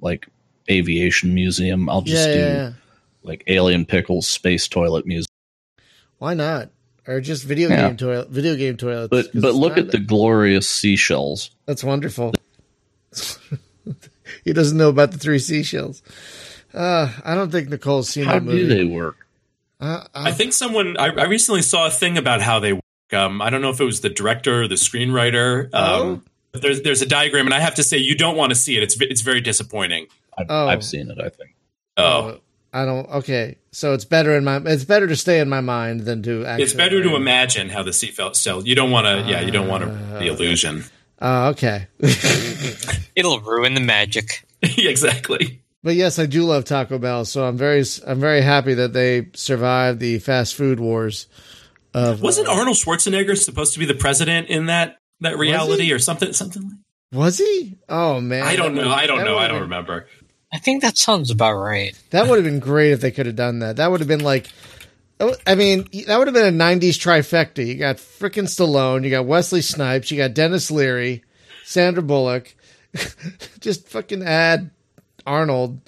like aviation museum. I'll just yeah, do yeah, yeah. like Alien Pickles Space Toilet Museum. Why not? Or just video Yeah. game toilet, video game toilets. But 'cause but look not- at the glorious seashells. That's wonderful. he doesn't know about the three seashells. Uh, I don't think Nicole's seen How that movie. do they work? Uh, I uh, think someone I, I recently saw a thing about how they work. Um, I don't know if it was the director or the screenwriter. Oh. Um, but there's there's a diagram, and I have to say you don't want to see it. It's it's very disappointing. I've, Oh. I've seen it. I think. Oh, uh, I don't. Okay, so it's better in my. It's better to stay in my mind than to. Actually, it's better to imagine how the seat felt. So You don't want to. yeah, you don't want to, the Uh, illusion. Oh, okay. It'll ruin the magic. exactly. but yes, I do love Taco Bell, so I'm very. I'm very happy that they survived the fast food wars. Of Wasn't uh, Arnold Schwarzenegger supposed to be the president in that that reality or something? Something. like was he? Oh man, I don't know. I don't know. I don't remember. I think that sounds about right. That would have been great if they could have done that. That would have been like, oh, I mean, that would have been a '90s trifecta. You got frickin' Stallone, you got Wesley Snipes, you got Denis Leary, Sandra Bullock. Just fucking add Arnold.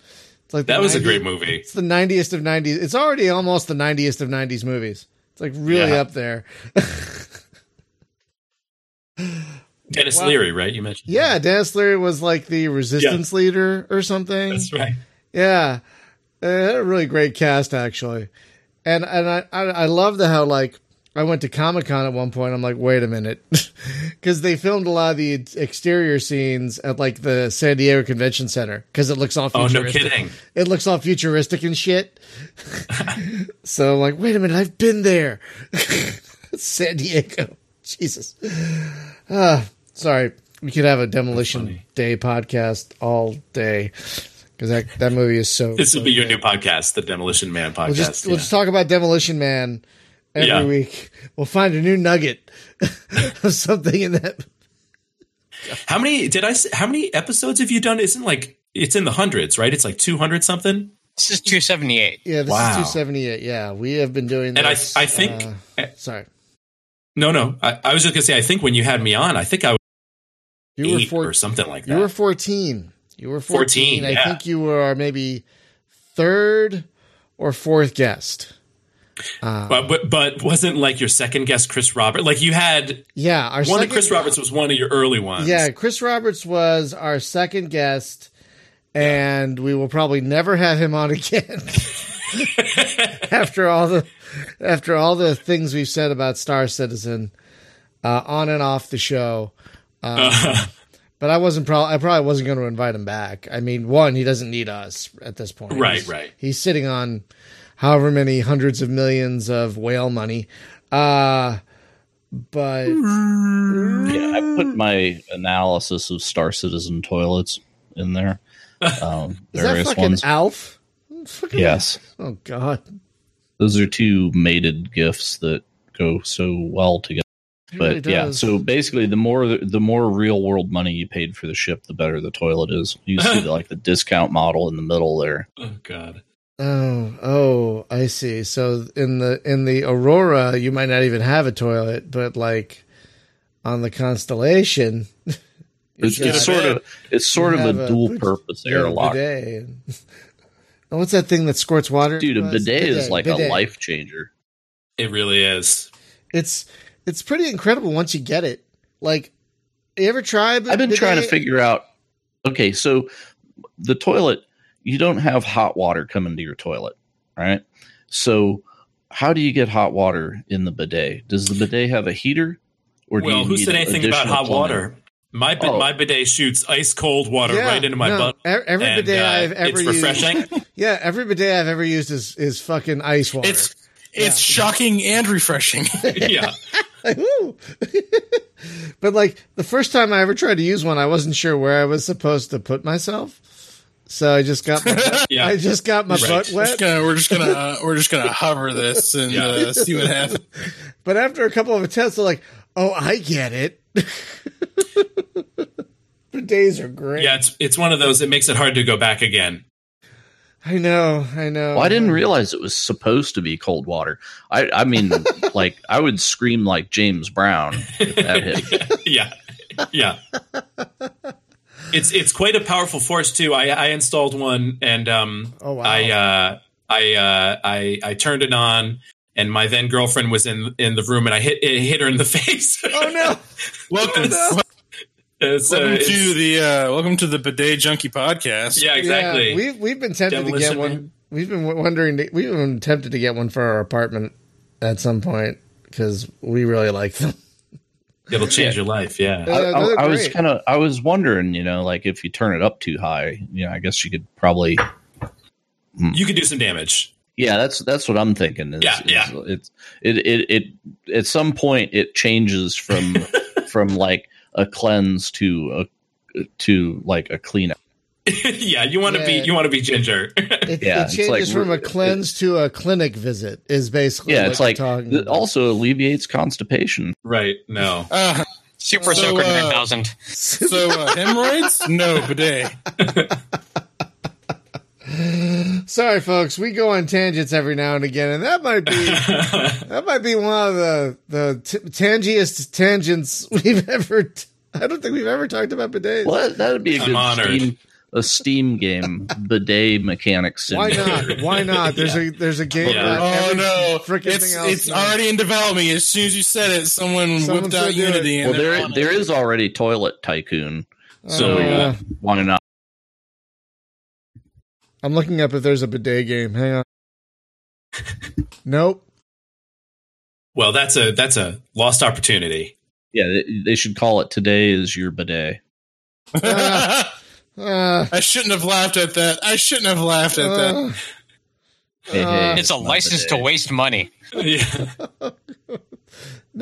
It's like That was a great movie. It's the 90th of 90s. It's already almost the 90th of 90s movies. It's like really Yeah. up there. Denis Wow. Leary, right? You mentioned. Yeah, Denis Leary was like the resistance leader or something. that's right. Yeah, Uh, it had a really great cast actually, and and I I, I love the how like I went to Comic Con at one point. I'm like, wait a minute, because they filmed a lot of the exterior scenes at like the San Diego Convention Center because it looks all Oh, no futuristic. kidding. It looks all futuristic and shit. so I'm like, wait a minute, I've been there, San Diego. Jesus. Ah, sorry. We could have a demolition day podcast all day because that that movie is so. This so will be your good. new podcast, the Demolition Man podcast. We'll just yeah. we'll just talk about Demolition Man every Yeah. week. We'll find a new nugget of something in that. how many did I? How many episodes have you done? Isn't like it's in the hundreds, right? It's like two hundred something. This is 278. Yeah, this Wow. is two seventy eight. Yeah, we have been doing. This, And I, I think uh, sorry, no, no. I, I was just gonna say. I think when you had me on, I think I was you were eight four, or something like that. You were fourteen. You were fourteen. 14, I yeah. think you were maybe third or fourth guest. Uh, but, but but wasn't like your second guest, Chris Roberts. Like you had yeah, our one second, of Chris Roberts was one of your early ones. Yeah, Chris Roberts was our second guest, and we will probably never have him on again. after all the after all the things we've said about Star Citizen, uh, on and off the show. Um, but I wasn't probably I probably wasn't going to invite him back. I mean, one, he doesn't need us at this point. Right, He's- right. He's sitting on however many hundreds of millions of whale money. Uh, but Yeah, I put my analysis of Star Citizen toilets in there. Um, is that various fucking ones. Alf? Fucking- Yes, Oh God. those are two mated gifts that go so well together. It But really yeah, so basically, the more the more real world money you paid for the ship, the better the toilet is. You see the, like the discount model in the middle there. Oh God. Oh, oh, I see. So in the in the Aurora, you might not even have a toilet, but like on the Constellation, It's, it's sort of it's sort of a a dual bid- purpose you have airlock. And, and what's that thing that squirts water? dude. A What's- bidet is like bidet. a life changer. It really is. It's it's pretty incredible once you get it. Like, you ever try? I've been trying to figure out. Okay, so the toilet, you don't have hot water coming to your toilet, right? So how do you get hot water in the bidet? Does the bidet have a heater, or do well, you who said anything about hot plumbing? water? My Oh. my bidet shoots ice cold water Yeah, right into my no, butt. Every and, bidet uh, I've ever it's used, refreshing. yeah, every bidet I've ever used is is fucking ice water. It's it's shocking and refreshing. yeah. Like, woo. but like the first time I ever tried to use one, I wasn't sure where I was supposed to put myself. So I just got my butt, Yeah. I just got my Right. butt We're just wet. gonna we're just gonna uh, we're just gonna hover this and Yeah. uh, see what happens. But after a couple of attempts, I'm like, "Oh, I get it." the days are great. Yeah, it's it's one of those. It makes it hard to go back again. I know, I know. Well, I didn't realize it was supposed to be cold water. I, I mean, like I would scream like James Brown if that hit. yeah, yeah. It's it's quite a powerful force too. I, I installed one and um Oh, wow. I uh I uh I I turned it on and my then girlfriend was in in the room and I hit it hit her in the face. Oh no! Welcome, no. It's, uh, welcome it's- to the uh, welcome to the bidet junkie podcast. yeah, exactly. Yeah, we've we've been tempted to Demolition get one. We've been wondering. To, we've been tempted to get one for our apartment at some point because we really like them. It'll change your life. Yeah. I, Uh, I- I was kind of I was wondering, you know, like if you turn it up too high, you know, I guess you could probably. You could do some damage. Yeah, that's that's what I'm thinking. Is, Yeah, is yeah. It's it, it it at some point it changes from from like a cleanse to a to like a clean. yeah, you want to Yeah. be you want to be ginger. It, Yeah, it changes like from a we're- cleanse to a clinic visit. Is basically Yeah, what it's like talking it about. also alleviates constipation. right? No. Uh, Super So, Soaker uh, 9000. so uh, hemorrhoids? No, bidet. Sorry, folks. We go on tangents every now and again, and that might be that might be one of the the t- tangiest tangents we've ever. T- I don't think we've ever talked about bidets. Well, that would be a I'm good honored. Steam, a Steam game, bidet mechanics. Why not? Why not? There's a there's a game. Yeah. Oh no! frickin' It's thing else it's already in development. As soon as you said it, someone, Someone whipped out said do it. Unity. And Well, there there is already Toilet Tycoon, so oh, yeah. why not? I'm looking up if there's a bidet game. Hang on. nope. Well, that's a that's a lost opportunity. Yeah, they, they should call it "Today is your bidet." Uh, I shouldn't have laughed at that. I shouldn't have laughed at that. uh, Hey, Uh, hey, It's a my license to waste money. Yeah.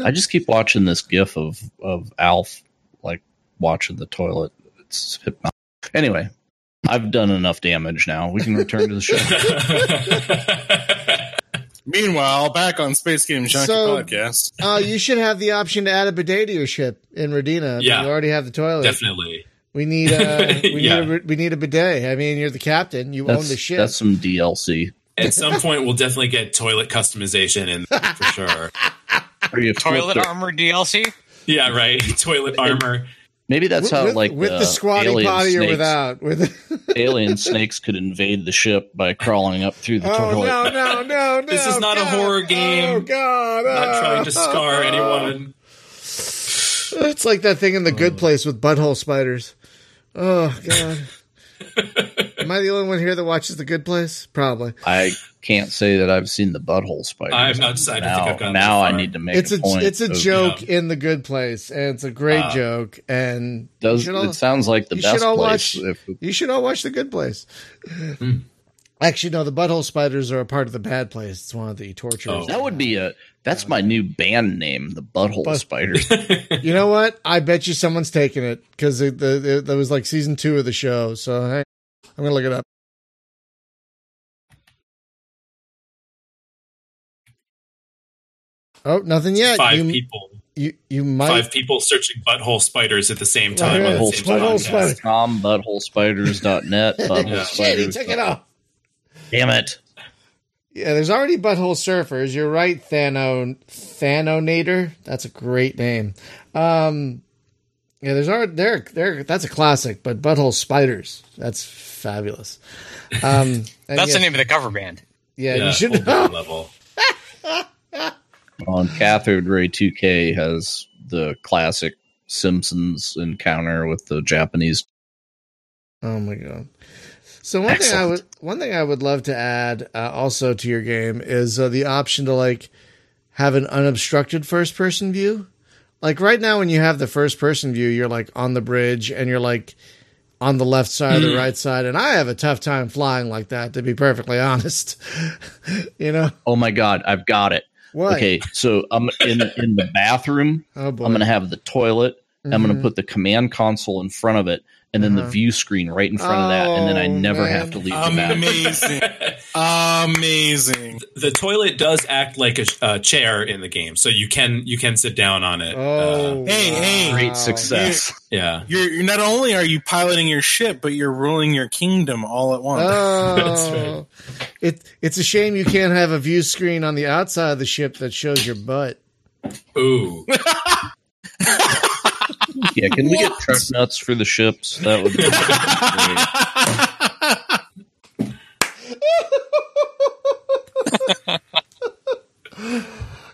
I just keep watching this GIF of of Alf like watching the toilet. It's hypnotic. Anyway, I've done enough damage. Now we can return to the show. Meanwhile, back on Space Game Junkie So- podcast. uh, you should have the option to add a bidet to your ship in Rodina. I mean, Yeah. you already have the toilet. Definitely. We need a we Yeah. need a we need a bidet. I mean, you're the captain. You own the ship. that's some DLC. At some point, we'll definitely get toilet customization in for sure. Or you flip Toilet armor DLC? Yeah, right. Toilet armor. Maybe that's how with, like with uh, the squatty alien potty or snakes- without. With alien snakes could invade the ship by crawling up through the oh toilet. no no no no! This is not a horror game. Oh God! Not uh, trying to scar anyone. It's like that thing in the Good Place with butthole spiders. Oh God! Am I the only one here that watches the Good Place? Probably. I can't say that I've seen the butthole spider. I have not decided. I Now, think I've gone now I need to make It's a a point. it's a of- joke in the Good Place, and it's a great Ah. joke. And Does all- it sounds like the you best place? watch- If, You should all watch the Good Place. Hmm. Actually, no. The butthole spiders are a part of the bad place. It's one of the torturers. Oh. that would be a that's my new band name, the Butthole But- Spiders. You know what? I bet you someone's taking it because that was like season two of the show. So hey, I'm gonna look it up. Oh, nothing yet. Five you, people. you you might. Five people searching butthole spiders at the same time. Yeah, on the Butthole same Butthole Spiders. podcast. Spider. Com, buttholespiders.net, butthole Yeah. Shit, he took it off. Damn it. Yeah, there's already butthole surfers. You're right, Thano Thanonator. That's a great name. Um, yeah, there's already there there. That's a classic, but butthole spiders. That's fabulous. Um, and That's yeah, the name of the cover band. Yeah, Yeah, you should know. level. On Cathode Ray 2K has the classic Simpsons encounter with the Japanese. Oh my god. So one thing I would one thing I would love to add uh, also to your game is uh, the option to like have an unobstructed first person view. Like right now when you have the first person view, you're like on the bridge and you're like on the left side or the hmm. right side and I have a tough time flying like that to be perfectly honest. you know? Oh my god, I've got it. What? Okay, so I'm in in the bathroom. Oh boy. I'm going to have the toilet. I'm going to mm-hmm. put the command console in front of it, and then the Uh-huh. view screen right in front of that, and then I Oh, never man. have to leave the bathroom. Amazing. Amazing. the toilet does act like a, a chair in the game, so you can you can sit down on it. Oh. Uh, Hey, hey. wow. Great success. yeah. You're, you're not only are you piloting your ship, but you're ruling your kingdom all at once. Oh, That's right. it, it's a shame you can't have a view screen on the outside of the ship that shows your butt. Ooh. Yeah, can we get truck nuts for the ships? That would be great.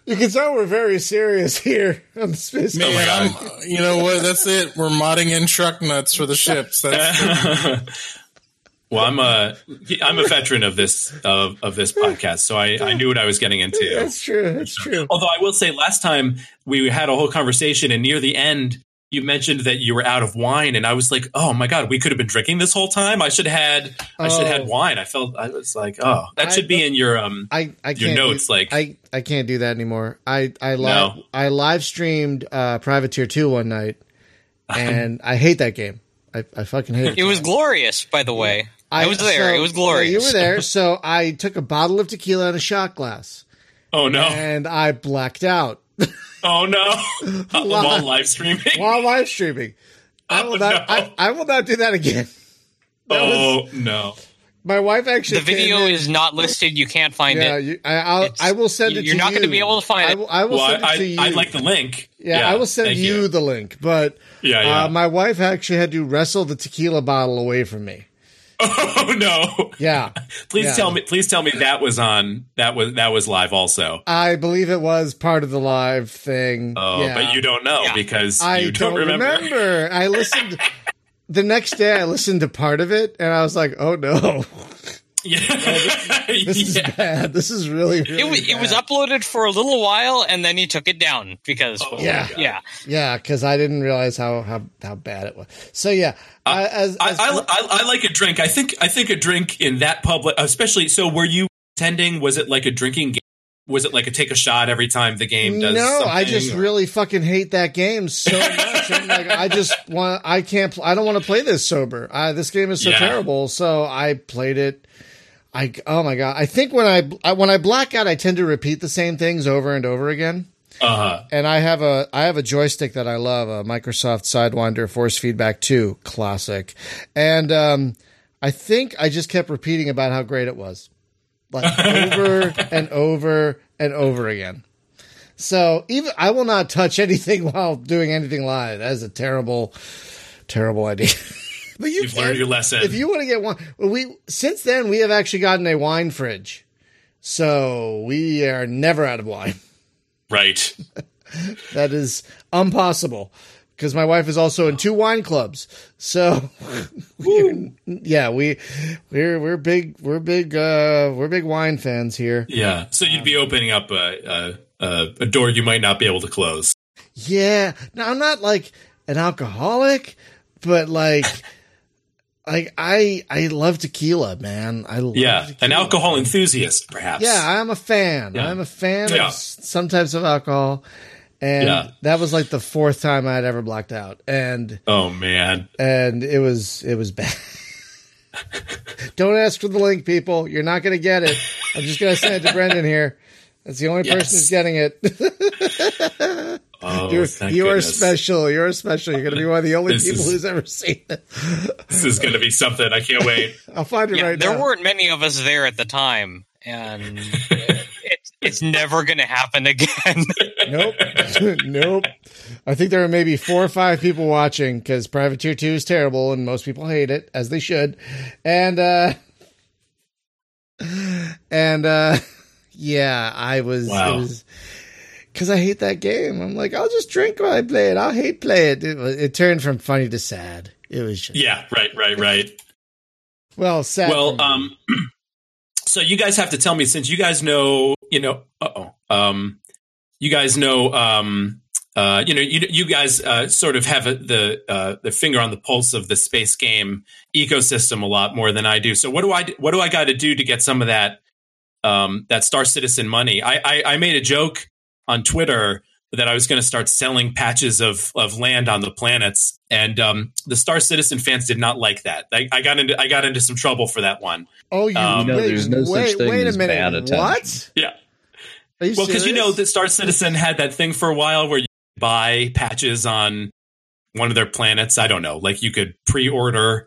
You can tell we're very serious here on the space. Man, oh my I'm- you know what? That's it. We're modding in truck nuts for the ships. That's well, I'm a I'm a veteran of this of, of this podcast, so I, I knew what I was getting into. That's true. That's true. Although I will say, last time we had a whole conversation, and near the end, you mentioned that you were out of wine, and I was like, "Oh my god, we could have been drinking this whole time. I should have had I should have Oh. had wine." I felt I was like, "Oh, that I should be in your um." I, I can't Your do- notes, like- I, I can't do that anymore. I I live No. I live streamed uh, Privateer two one night, and I hate that game. I, I fucking hate it. It was glorious, by the way. I, was there. so- it was glorious. yeah, you were there. So I took a bottle of tequila and a shot glass, Oh no! and I blacked out Oh no! While live streaming. while live streaming. I will Oh, not. no. I, I will not do that again. That was- oh no! my wife actually. The video came in- is not listed. You can't find Yeah, it. you, I, I'll, I will send it. you're to not you. gonna be able to find I it. will, I will Well, send it I, to you. I, I'd like the link. Yeah, I will send thank you, the link. But Yeah, yeah. Uh, my wife actually had to wrestle the tequila bottle away from me. Oh no! Yeah, Please Yeah. tell me. Please tell me that was on. That was that was live also. I believe it was part of the live thing. Oh, yeah. but you don't know Yeah. because I you don't, don't remember. I listened. the next day, I listened to part of it, and I was like, "Oh no, Yeah. Oh, this is yeah. bad. This is really, really It was, it was uploaded for a little while, and then he took it down because, Oh, Yeah. yeah. Yeah, because I didn't realize how, how how bad it was. So yeah, uh, I, as, I, as I, I, I like a drink. I think I think a drink in that public, especially. So, were you attending? Was it like a drinking game? Was it like a take a shot every time the game does? no, I just or- really fucking hate that game so much. I'm like, I just want, I can't, pl- I don't want to play this sober. I, this game is so Yeah. terrible. So I played it. I, oh my god, I think when I, I when I black out, I tend to repeat the same things over and over again. Uh-huh. And I have a, I have a joystick that I love, a Microsoft Sidewinder Force Feedback Two classic, and um, I think I just kept repeating about how great it was, like over and over and over again. So even I will not touch anything while doing anything live. That is a terrible, terrible idea. but you You've can, learned your lesson. if you want to get one. well, We since then we have actually gotten a wine fridge, so we are never out of wine. right. That is impossible because my wife is also in two wine clubs. So yeah, we we're we're big we're big uh we're big wine fans here. Yeah. So you'd be opening up a, a, a, a door you might not be able to close. Yeah. Now I'm not like an alcoholic, but like like I I love tequila, man. I love Yeah. An alcohol enthusiast, perhaps. Yeah, I'm a fan. Yeah. I'm a fan Yeah. of some types of alcohol. And Yeah. that was like the fourth time I'd ever blacked out. And Oh man. and it was it was bad. Don't ask for the link, people. You're not going to get it. I'm just going to send it to Brendan here. That's the only person who's getting it. Oh, You're, thank you are special. You're special. You're going to be one of the only This people is- who's ever seen it. This is going to be something. I can't wait. I'll find it Yeah, right there now. weren't many of us there at the time, and it's it's never going to happen again. Nope. nope. I think there are maybe four or five people watching because Privateer 2 is terrible and most people hate it, as they should. And, uh, and, uh, yeah, I was, Wow. it was, cause I hate that game. I'm like, I'll just drink while I play it. I'll hate play it. It, it turned from funny to sad. It was just, Yeah. Right. Right. Right. well, sad. Well, um, so you guys have to tell me since you guys know, you know, uh oh, um, you guys know, um, uh, you know, you you guys uh, sort of have a, the uh, the finger on the pulse of the space game ecosystem a lot more than I do. So what do I what do I got to do to get some of that um, that Star Citizen money? I, I I made a joke on Twitter that I was going to start selling patches of of land on the planets, and um, the Star Citizen fans did not like that. I, I got into I got into some trouble for that one. oh, you, um, You know, wait, there's no such thing wait a as minute. bad attention. What? Yeah. Well, because you know that Star Citizen had that thing for a while where you buy patches on one of their planets. I don't know, like you could pre-order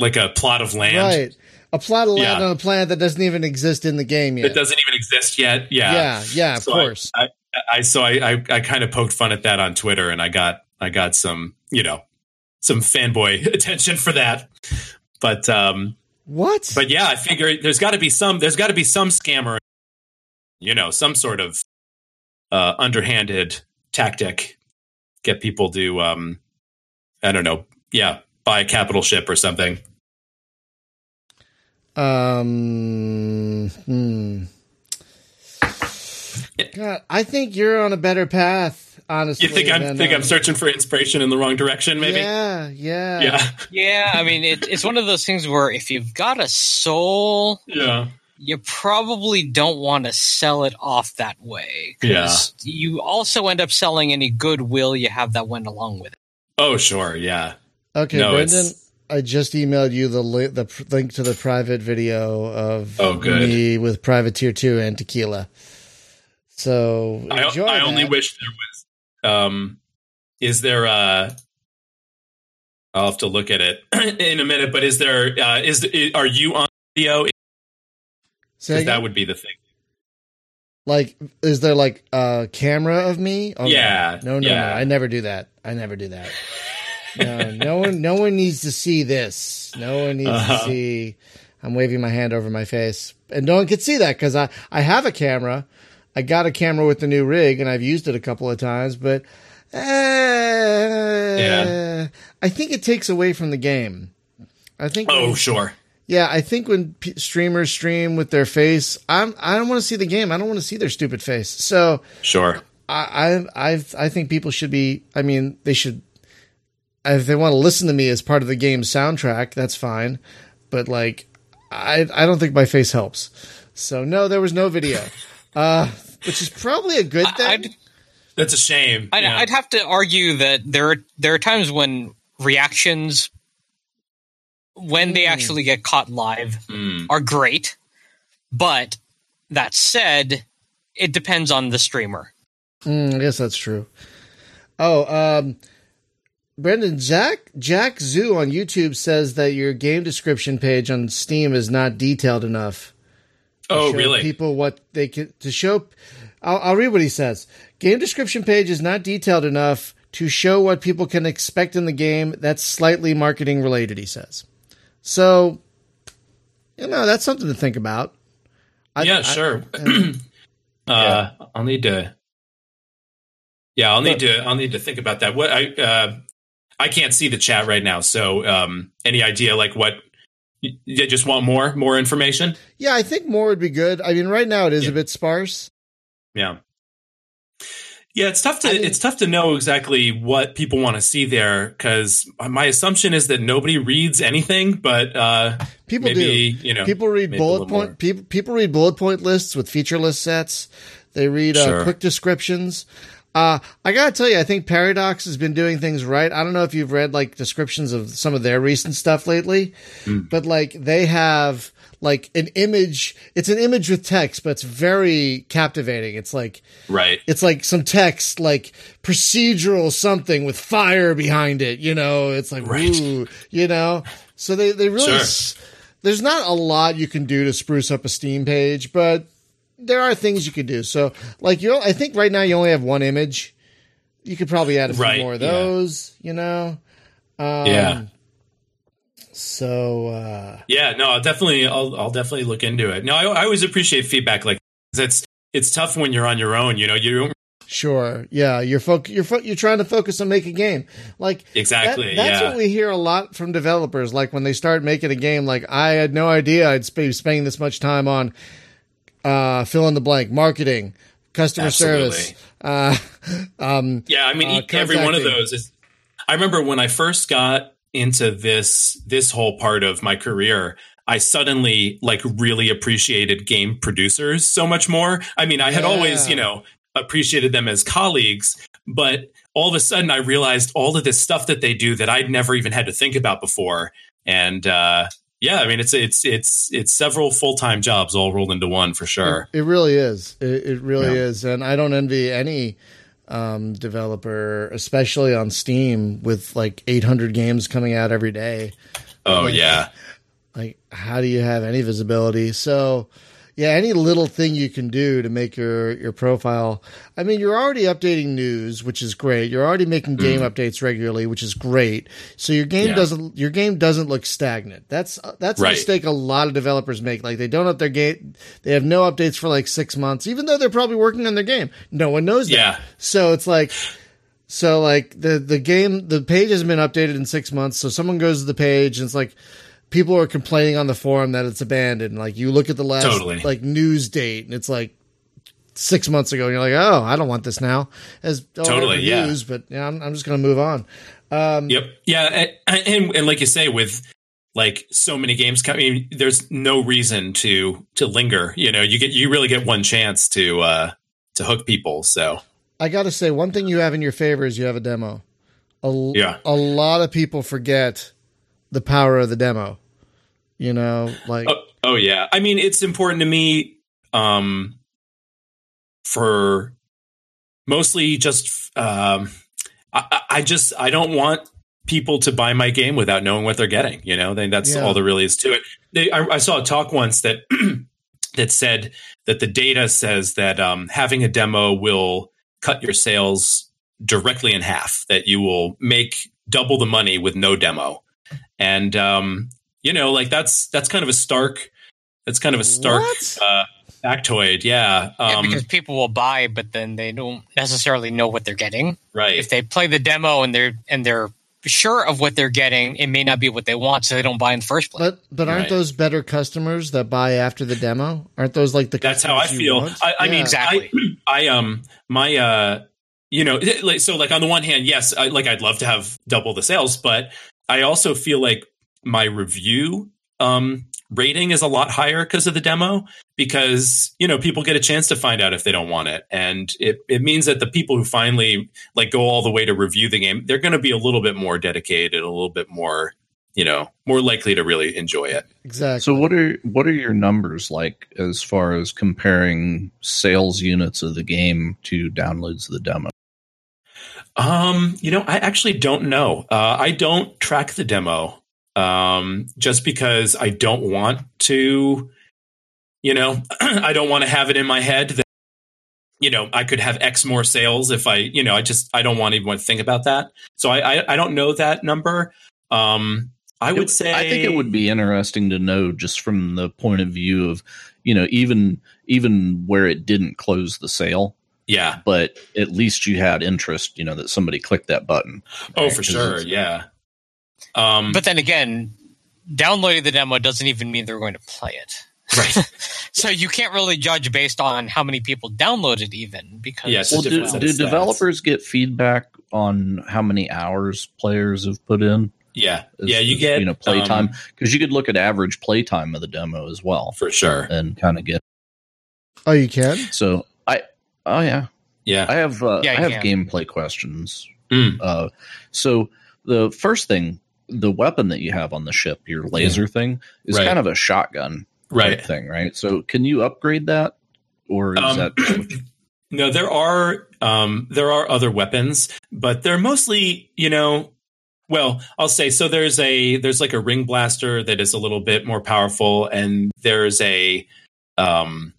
like a plot of land Right. A plot of land Yeah. on a planet that doesn't even exist in the game yet. It doesn't even exist yet. Yeah, yeah, yeah, of So I- course. I, I so I, I I kind of poked fun at that on Twitter, and I got I got some you know some fanboy attention for that. But um, what? but yeah, I figure there's got to be some there's got to be some scammer, you know, some sort of uh, underhanded tactic, get people to um, I don't know, yeah, buy a capital ship or something. Um, hmm. God, I think you're on a better path, honestly. You think I'm than, think uh, I'm searching for inspiration in the wrong direction? Maybe. Yeah, yeah, Yeah. yeah, I mean, it, it's one of those things where if you've got a soul, Yeah. you probably don't want to sell it off that way. 'cause You also end up selling any goodwill you have that went along with it. Oh, sure. Yeah. Okay, No, Brendan, it's- I just emailed you the li- the pr- link to the private video of Oh, me with Privateer Two and tequila. So I, enjoy I only wish there was. Um, is there a? I'll have to look at it in a minute. But is there? Uh, is are you on video? Because that would be the thing. like, is there like a camera of me? Oh. Yeah, no, no, yeah. no. I never do that. I never do that. No, no one, no one needs to see this. No one needs Uh-huh. to see. I'm waving my hand over my face, and no one can see that because I I have a camera. I got a camera with the new rig, and I've used it a couple of times, but uh, Yeah. I think it takes away from the game. I think. Oh, when- sure. yeah, I think when p- streamers stream with their face, I'm I don't want to see the game. I don't want to see their stupid face. So Sure. I I I I think people should be. I mean, they should. If they want to listen to me as part of the game's soundtrack, that's fine. But like, I I don't think my face helps. So no, there was no video, uh, which is probably a good thing. I'd, That's a shame. I'd, yeah. I'd have to argue that there are there are times when reactions, when they Hmm. actually get caught live, Mm. are great. But that said, it depends on the streamer. Mm, I guess that's true. Oh, um, Brendan, Jack Jack Zoo on YouTube says that your game description page on Steam is not detailed enough. to Oh, really? People what they can to show. I'll, I'll read what he says. Game description page is not detailed enough to show what people can expect in the game. That's slightly marketing related. He says. So, you know, that's something to think about. I- yeah, I- sure. uh, I'll need to. Yeah, I'll need to. I'll need to think about that. What I uh, I can't see the chat right now. So, um, any idea like what? You just want more more information? Yeah, I think more would be good. I mean, right now it is Yeah. a bit sparse. Yeah. Yeah, it's tough to I mean- it's tough to know exactly what people want to see there because my assumption is that nobody reads anything, but uh, People maybe do. you know people read bullet point. People people read bullet point lists with feature list sets. They read uh, Sure. quick descriptions. Uh, I gotta tell you, I think Paradox has been doing things right. I don't know if you've read like descriptions of some of their recent stuff lately, Hmm. but like they have like an image. It's an image with text, but it's very captivating. It's like right. it's like some text like procedural something with fire behind it you know it's like Right. ooh, you know so they they really Sure. s- there's not a lot you can do to spruce up a steam page but there are things you could do so like you i think right now you only have one image you could probably add a few Right, more of yeah. those you know um, Yeah. so uh Yeah, no, I'll definitely, I'll, I'll definitely look into it. No, I, I always appreciate feedback Like it's it's tough when you're on your own. You know, you don't Sure. Yeah, you're foc- you're fo- you're trying to focus on make a game. Like that- exactly. that's yeah, what we hear a lot from developers. Like when they start making a game, like I had no idea I'd be spending this much time on uh, fill in the blank, marketing, customer Absolutely. service. Uh, um, yeah. I mean, uh, every one of those is. I remember when I first got into this this whole part of my career. I suddenly like really appreciated game producers so much more. I mean, I had always, you know, appreciated them as colleagues, but all of a sudden I realized all of this stuff that they do that I'd never even had to think about before. And uh yeah, I mean it's it's it's it's several full-time jobs all rolled into one for sure. it really is. It, it really Yeah. is, and I don't envy any um, developer, especially on Steam, with like 800 games coming out every day. Oh yeah. like how do you have any visibility so yeah any little thing you can do to make your your profile i mean you're already updating news which is great you're already making game updates regularly which is great so your game Mm. Yeah. doesn't your game doesn't look stagnant that's that's a mistake a lot of developers make like they don't up their game they have no updates for like six months even though they're probably working on their game no one knows that Yeah. so it's like so like the the game the page hasn't been updated in six months. So someone goes to the page and it's like people are complaining on the forum that it's abandoned. Like you look at the last Totally. like news date and it's like six months ago and you're like, oh, I don't want this now. As Totally, yeah. news, but yeah, I'm, I'm just gonna move on. Um, Yep. Yeah, and, and and like you say, with like so many games coming, there's no reason to to linger. You know, you get you really get one chance to uh to hook people. So I gotta say one thing you have in your favor is you have a demo. a, Yeah. a lot of people forget the power of the demo. You know, like Oh, oh yeah. I mean, it's important to me um, for mostly just um, I, I- just I don't want people to buy my game without knowing what they're getting. You know, then that's Yeah. all there really is to it. They, I, I saw a talk once that that said that the data says that um, having a demo will cut your sales directly in half. That you will make double the money with no demo, and um, you know, like that's that's kind of a stark. That's kind of a stark What? uh, factoid. Yeah. yeah, Um, because people will buy, but then they don't necessarily know what they're getting. right. If they play the demo and they're and they're sure of what they're getting, it may not be what they want, so they don't buy in the first place. But but aren't Right. those better customers that buy after the demo? Aren't those like the That's how I feel. I, I Yeah. mean, Exactly. I, I um, my uh, you know, like, so like on the one hand, yes, I, like I'd love to have double the sales, but I also feel like my review um rating is a lot higher because of the demo because you know people get a chance to find out if they don't want it and it, it means that the people who finally like go all the way to review the game they're going to be a little bit more dedicated a little bit more you know more likely to really enjoy it exactly. So what are what are your numbers like as far as comparing sales units of the game to downloads of the demo? Um, you know, I actually don't know. Uh, I don't track the demo um, just because I don't want to. You know, I don't want to have it in my head that you know I could have X more sales if I, you know, I just I don't want anyone to think about that. So I I, I don't know that number. Um, I would It- say I think it would be interesting to know just from the point of view of, you know, even even where it didn't close the sale, yeah. but at least you had interest, you know, that somebody clicked that button. Oh, for sure. Yeah. Um, but then again, downloading the demo doesn't even mean they're going to play it. right. So you can't really judge based on how many people download it, even because Yeah, Well, do, do developers get feedback on how many hours players have put in? Yeah. as- yeah. You as, get you know playtime um, because you could look at average playtime of the demo as well for sure. and kind of get oh, you can. so I oh yeah Yeah. I have uh, Yeah, I have can. gameplay questions. Mm. Uh, so the first thing, the weapon that you have on the ship, your laser thing, is Right. kind of a shotgun right. thing, right? So can you upgrade that, or is Um, that just what you- No, there are um, there are other weapons, but they're mostly you know. Well, I'll say so. There's a there's like a ring blaster that is a little bit more powerful, and there's a um,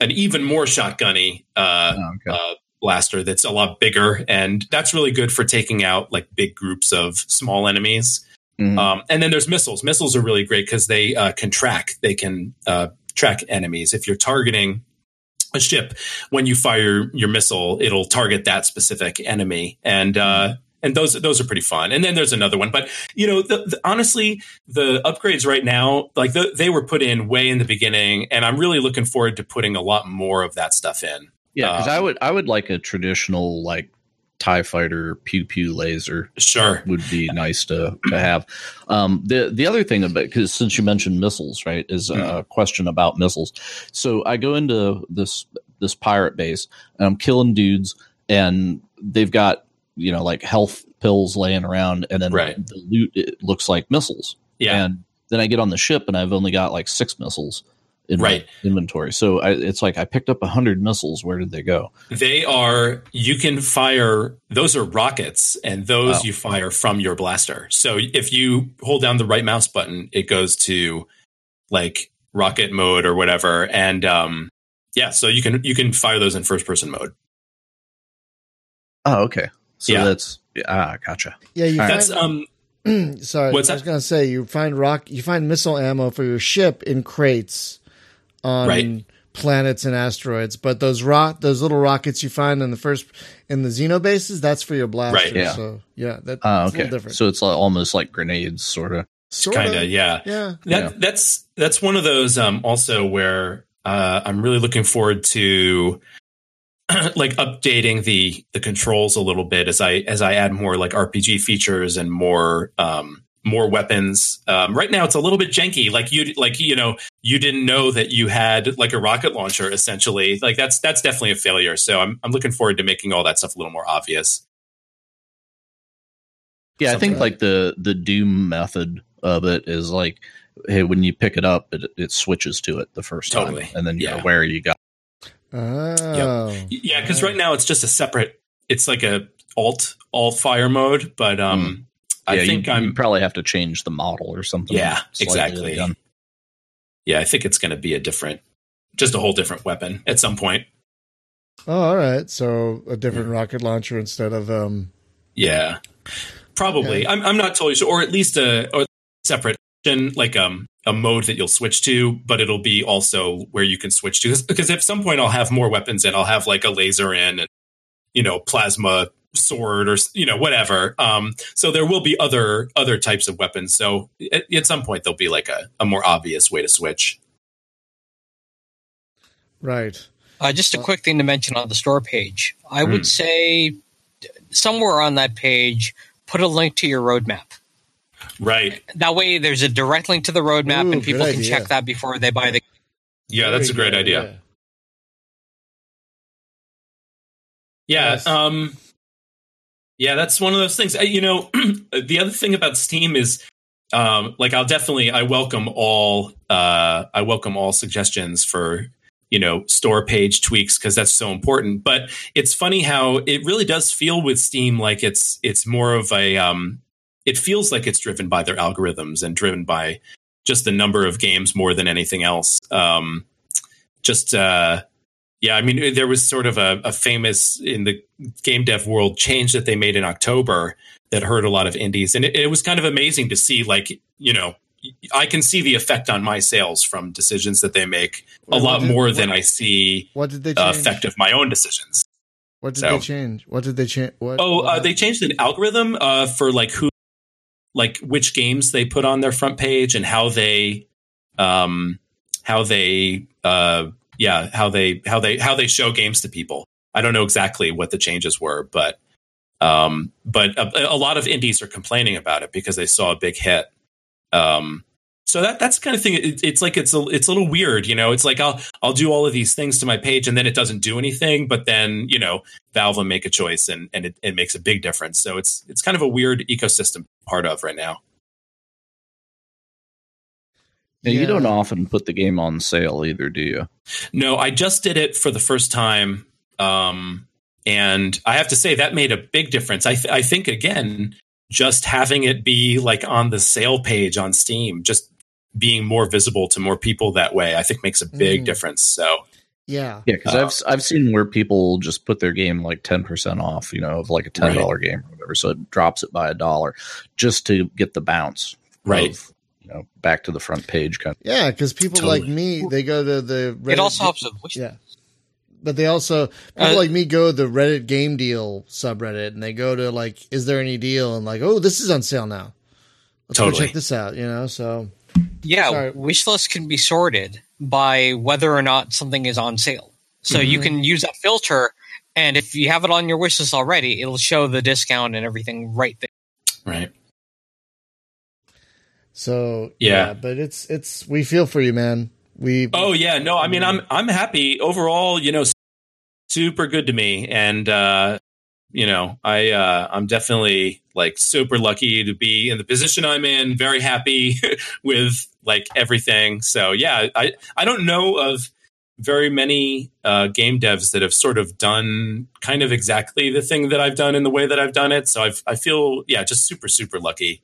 an even more shotgunny uh, oh, okay. uh, blaster that's a lot bigger, and that's really good for taking out like big groups of small enemies. Mhm. Um, and then there's missiles. Missiles are really great because they uh, can track. They can uh, track enemies. If you're targeting a ship, when you fire your missile, it'll target that specific enemy. And uh, and those those are pretty fun. And then there's another one. But you know, the, the, honestly, the upgrades right now, like the, they were put in way in the beginning, and I'm really looking forward to putting a lot more of that stuff in. yeah, because uh, I would I would like a traditional like Tie Fighter pew pew laser Sure. would be nice to to have. Um, the the other thing about because since you mentioned missiles, right, is a question about missiles. So I go into this this pirate base and I'm killing dudes, and they've got you know like health pills laying around, and then Right. the loot it looks like missiles. Yeah. And then I get on the ship and I've only got like six missiles in Right. my inventory. So I, it's like I picked up a hundred missiles. Where did they go? They are, you can fire, those are rockets, and those Oh. you fire from your blaster. So if you hold down the right mouse button, it goes to like rocket mode or whatever. And um, yeah, so you can you can fire those in first person mode. Oh, okay. So Yeah. that's ah, gotcha. Yeah, you All right. That's um sorry. What's I was that? gonna say you find rock, you find missile ammo for your ship in crates on Right. planets and asteroids, but those rock, those little rockets you find in the first in the Xeno bases, that's for your blaster. Right, yeah. So yeah, that, that's a okay. little different. So it's like, almost like grenades, sort of. Sorta. kind of yeah. yeah. That Yeah. that's that's one of those um also where uh I'm really looking forward to like updating the the controls a little bit as I as I add more like RPG features and more um more weapons. Um right now it's a little bit janky like you like you know you didn't know that you had like a rocket launcher essentially. Like that's that's definitely a failure. So I'm I'm looking forward to making all that stuff a little more obvious. Yeah, I think like the the Doom method of it is like, hey, when you pick it up, it, it switches to it the first Totally. time, and then you're Yeah. aware you got. Oh, Yeah, because right now it's just a separate. It's like a alt alt fire mode, but um, I yeah, think you, I'm you probably have to change the model or something. Yeah, exactly. again. yeah, I think it's going to be a different, just a whole different weapon at some point. oh, all right. So a different rocket launcher instead of um. Yeah, probably. Okay. I'm I'm not totally sure, or at least a or separate option, like um a mode that you'll switch to, but it'll be also where you can switch to. Because at some point I'll have more weapons and I'll have like a laser in, and you know, plasma sword or you know whatever. Um, so there will be other other types of weapons. So at, at some point there'll be like a, a more obvious way to switch. Right. Uh, just a quick thing to mention on the store page. I Hmm. would say somewhere on that page, put a link to your roadmap. Right. That way, there's a direct link to the roadmap, Ooh, and people can idea. check that before they buy the. Yeah, that's a great good, idea. yeah. Yeah. Yes. Um, yeah, that's one of those things. You know, the other thing about Steam is, um, like, I'll definitely, I welcome all, uh, I welcome all suggestions for, you know, store page tweaks because that's so important. But it's funny how it really does feel with Steam like it's, it's more of a, um, it feels like it's driven by their algorithms and driven by just the number of games more than anything else. Um, just, uh, yeah, I mean, there was sort of a, a famous in the game dev world change that they made in October that hurt a lot of indies, and it, it was kind of amazing to see. Like, you know, I can see the effect on my sales from decisions that they make a lot did- more what- than I see What did they the effect of my own decisions. what did so- they change? What did they change? What? Oh, uh, they changed an algorithm uh, for like who, like which games they put on their front page and how they, um, how they, uh, yeah, how they how they how they show games to people. I don't know exactly what the changes were, but um, but a, a lot of indies are complaining about it because they saw a big hit. Um, so that that's the kind of thing. It, it's like it's a it's a little weird, you know. It's like I'll I'll do all of these things to my page and then it doesn't do anything, but then you know Valve will make a choice and and it, it makes a big difference. So it's it's kind of a weird ecosystem part of right now. Yeah, Yeah. you don't often put the game on sale either, do you? No, I just did it for the first time, um, and I have to say that made a big difference. I th- I think again, just having it be like on the sale page on Steam, just being more visible to more people that way, I think makes a big Mm. difference. So yeah. Yeah, because Uh, I've I've seen where people just put their game like ten percent off, you know, of like a ten dollar game or whatever, so it drops it by a dollar just to get the bounce, Right. Of, you know, back to the front page kind. Of. Yeah, because people Totally. like me, they go to the Reddit It also helps with wish. Yeah. But they also people Uh, like me go to the Reddit game deal subreddit and they go to like, is there any deal? And like, oh, this is on sale now. Let's go check this out. You know, so Yeah, Sorry. wish list can be sorted by whether or not something is on sale. So you Mhm. can use that filter, and if you have it on your wish list already, it'll show the discount and everything right there. right, so Yeah. But it's it's we feel for you, man. We Oh yeah, no, I mean I'm I'm happy overall, you know, super good to me and uh you know, I uh I'm definitely like super lucky to be in the position I'm in, very happy with like everything. So yeah, I I don't know of very many uh game devs that have sort of done kind of exactly the thing that I've done in the way that I've done it. So I've I feel yeah, just super super lucky.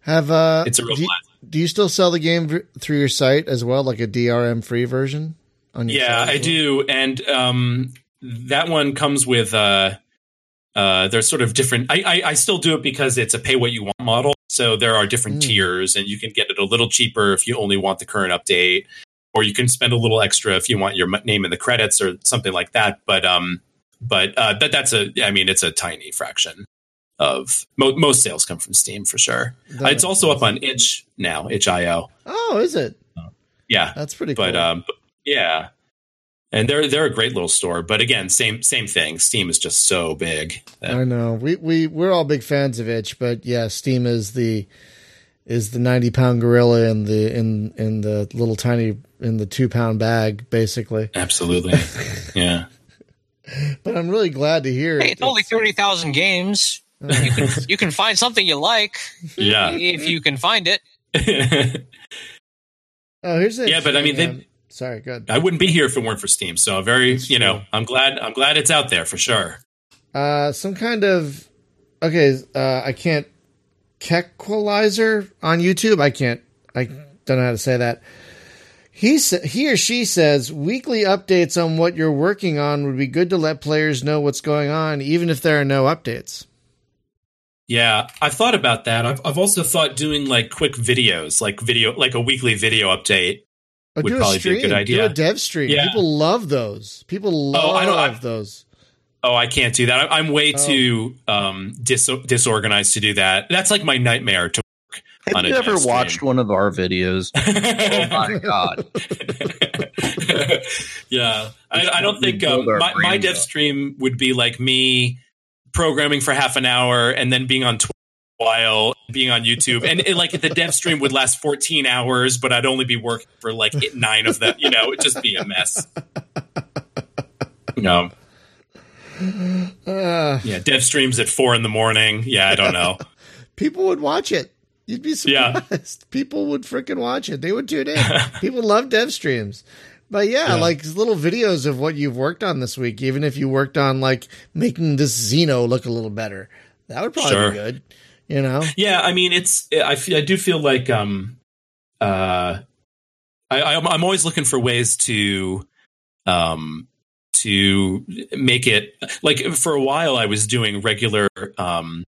Have uh It's a real do, you, do you still sell the game through your site as well, like a DRM free version? On your Yeah, I do, and um, that one comes with uh, uh, there's sort of different. I, I I still do it because it's a pay what you want model. So there are different Mm. tiers, and you can get it a little cheaper if you only want the current update, or you can spend a little extra if you want your name in the credits or something like that. But um, but uh, but that's a. I mean, it's a tiny fraction of mo- most sales come from Steam for sure. That it's makes also up on itch now, itch.io. Oh, is it? Yeah, That's pretty cool. but um yeah and they're they're a great little store but again same same thing steam is just so big that- I know. We we we're all big fans of itch, but yeah, Steam is the is the ninety pound gorilla in the in in the little tiny in the two pound bag, basically. absolutely yeah But I'm really glad to hear Hey, it. it's only thirty thousand games. You can you can find something you like Yeah. if you can find it. Oh, here's the Yeah, but I mean, they- um, sorry, good. I wouldn't be here if it weren't for Steam. So very, That's you know, true. I'm glad. I'm glad it's out there for sure. Uh, some kind of okay. Uh, I can't Kequalizer on YouTube. I can't. I don't know how to say that. He sa- he or she says weekly updates on what you're working on would be good to let players know what's going on, even if there are no updates. Yeah, I've thought about that. I've, I've also thought doing like quick videos, like video, like a weekly video update. Or Would do probably a be a stream. good Do a dev stream. Yeah. People love those. People love Oh, I don't- I- those. Oh, I can't do that. I, I'm way Oh. too um, dis- disorganized to do that. That's like my nightmare to work on Have you ever dev stream. watched one of our videos? oh my god! yeah, I, I don't think um, my, my dev up. stream would be like me programming for half an hour and then being on Twitter while, being on YouTube, and it, like the dev stream would last 14 hours, but I'd only be working for like nine of them. You know, it'd just be a mess. No, Uh, yeah, dev streams at four in the morning. Yeah, I don't know. people would watch it. You'd be Yeah. surprised. People would freaking watch it. They would tune in. people love dev streams. But yeah, Yeah. like little videos of what you've worked on this week, even if you worked on like making this Xeno look a little better. That would probably Sure. be good. You know? Yeah, I mean, it's I feel, I do feel like um uh I I'm, I'm always looking for ways to um to make it like for a while I was doing regular um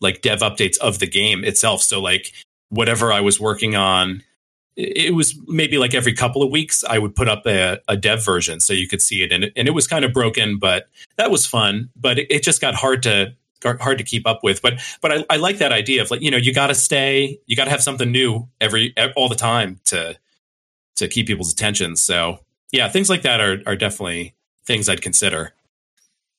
like dev updates of the game itself so like whatever I was working on it it was maybe like every couple of weeks I would put up a, a dev version so you could see it and, it and it was kind of broken but that was fun but it, it just got hard to hard to keep up with but but I, I like that idea of like you know you got to stay you got to have something new every all the time to to keep people's attention so yeah things like that are are definitely things i'd consider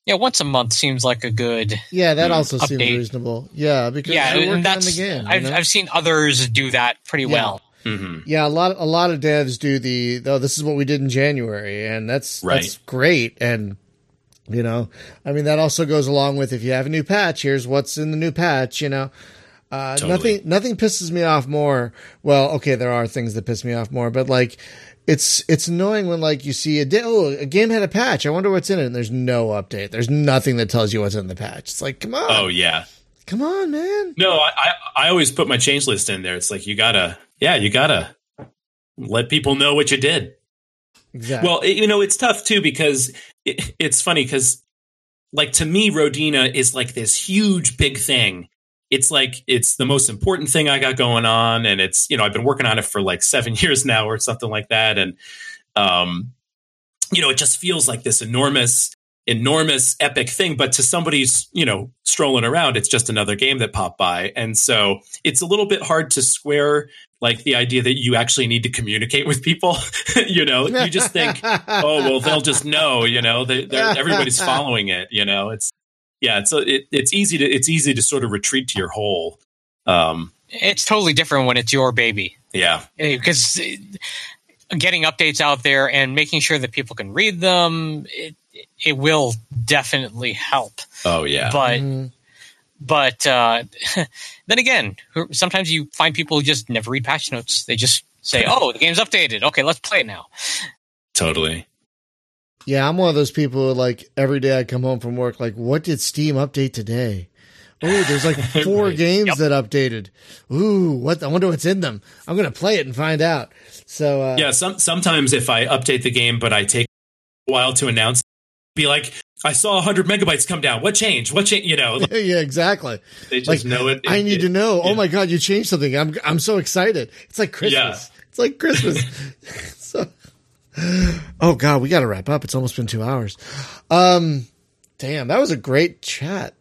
Yeah, once a month seems like a good. Yeah, that Mm, also seems reasonable. Yeah, because Yeah, and that's the game. I've know? I've seen others do that pretty Yeah. well. Hmm Yeah, a lot a lot of devs do the oh this is what we did in January and that's Right. that's great and you know, I mean that also goes along with if you have a new patch, here's what's in the new patch, you know. Uh, Totally. nothing nothing pisses me off more. Well, okay, there are things that piss me off more, but like it's it's annoying when like you see a da- oh a game had a patch. I wonder what's in it and there's no update. There's nothing that tells you what's in the patch. It's like, come on. oh yeah Come on, man. no I, I i always put my change list in there it's like you gotta yeah you gotta let people know what you did Exactly. Well, it- you know, it's tough too because it, it's funny because, like, to me, Rodina is like this huge, big thing. It's like it's the most important thing I got going on, and it's you know I've been working on it for like seven years now or something like that, and um, you know, it just feels like this enormous, enormous, epic thing. But to somebody's you know strolling around, it's just another game that popped by, and so it's a little bit hard to square like the idea that you actually need to communicate with people. you know, you just think oh well they'll just know you know they, everybody's following it you know it's yeah it's it, it's easy to it's easy to sort of retreat to your hole um It's totally different when it's your baby yeah because getting updates out there and making sure that people can read them it, it will definitely help. oh yeah But Mhm. but uh, then again, sometimes you find people who just never read patch notes. They just say, "Oh, the game's updated. Okay, let's play it now." totally Yeah, I'm one of those people who, like every day I come home from work, like, what did Steam update today? Oh, there's like four Right. games Yep. that updated. Ooh, what? I wonder what's in them. I'm gonna play it and find out. So uh, yeah some sometimes if i update the game but i take a while to announce be like i saw 100 megabytes come down what changed what changed you know yeah, exactly. they just Like, know it, I it- need to it- know. Oh my god, you changed something. I'm I'm so excited. It's like Christmas. Yeah. It's like Christmas. so, oh god, we got to wrap up. It's almost been two hours. Um, damn, that was a great chat.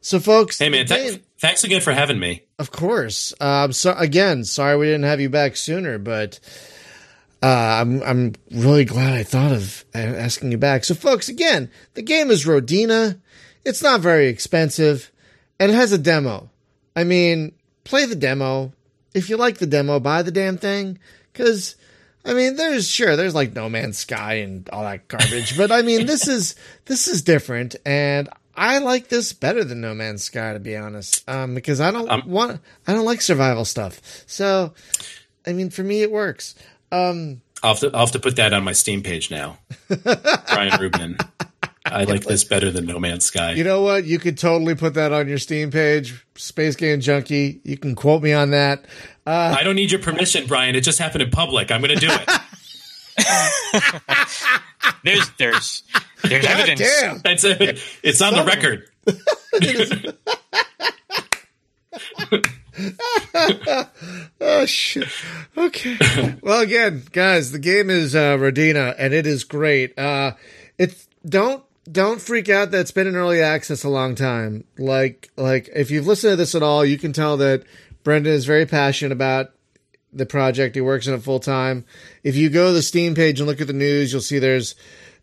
So, folks, hey man th- thanks again for having me Of course. Um, so again, sorry we didn't have you back sooner, but uh, I'm I'm really glad I thought of asking you back. So, folks, again, the game is Rodina. It's not very expensive, and it has a demo. I mean, play the demo. If you like the demo, buy the damn thing. Because, I mean, there's sure there's like No Man's Sky and all that garbage, but I mean, this is this is different, and I like this better than No Man's Sky, to be honest, um, because I don't Um, want, I don't like survival stuff. So, I mean, for me, it works. Um, I'll have, to, I'll have to put that on my Steam page now. Brian Rubin. I like this better than No Man's Sky. you know what? You could totally put that on your Steam page, Space Game Junkie. You can quote me on that. Uh, I don't need your permission, Brian. It just happened in public. I'm going to do it. There's there's there's God evidence. damn. That's it. It's on the record. Oh shit. Okay. well, again, guys, the game is uh, Rodina, and it is great. Uh, it's don't don't freak out that it's been in early access a long time. Like like if you've listened to this at all, you can tell that Brendan is very passionate about the project. He works in it full time. If you go to the Steam page and look at the news, you'll see there's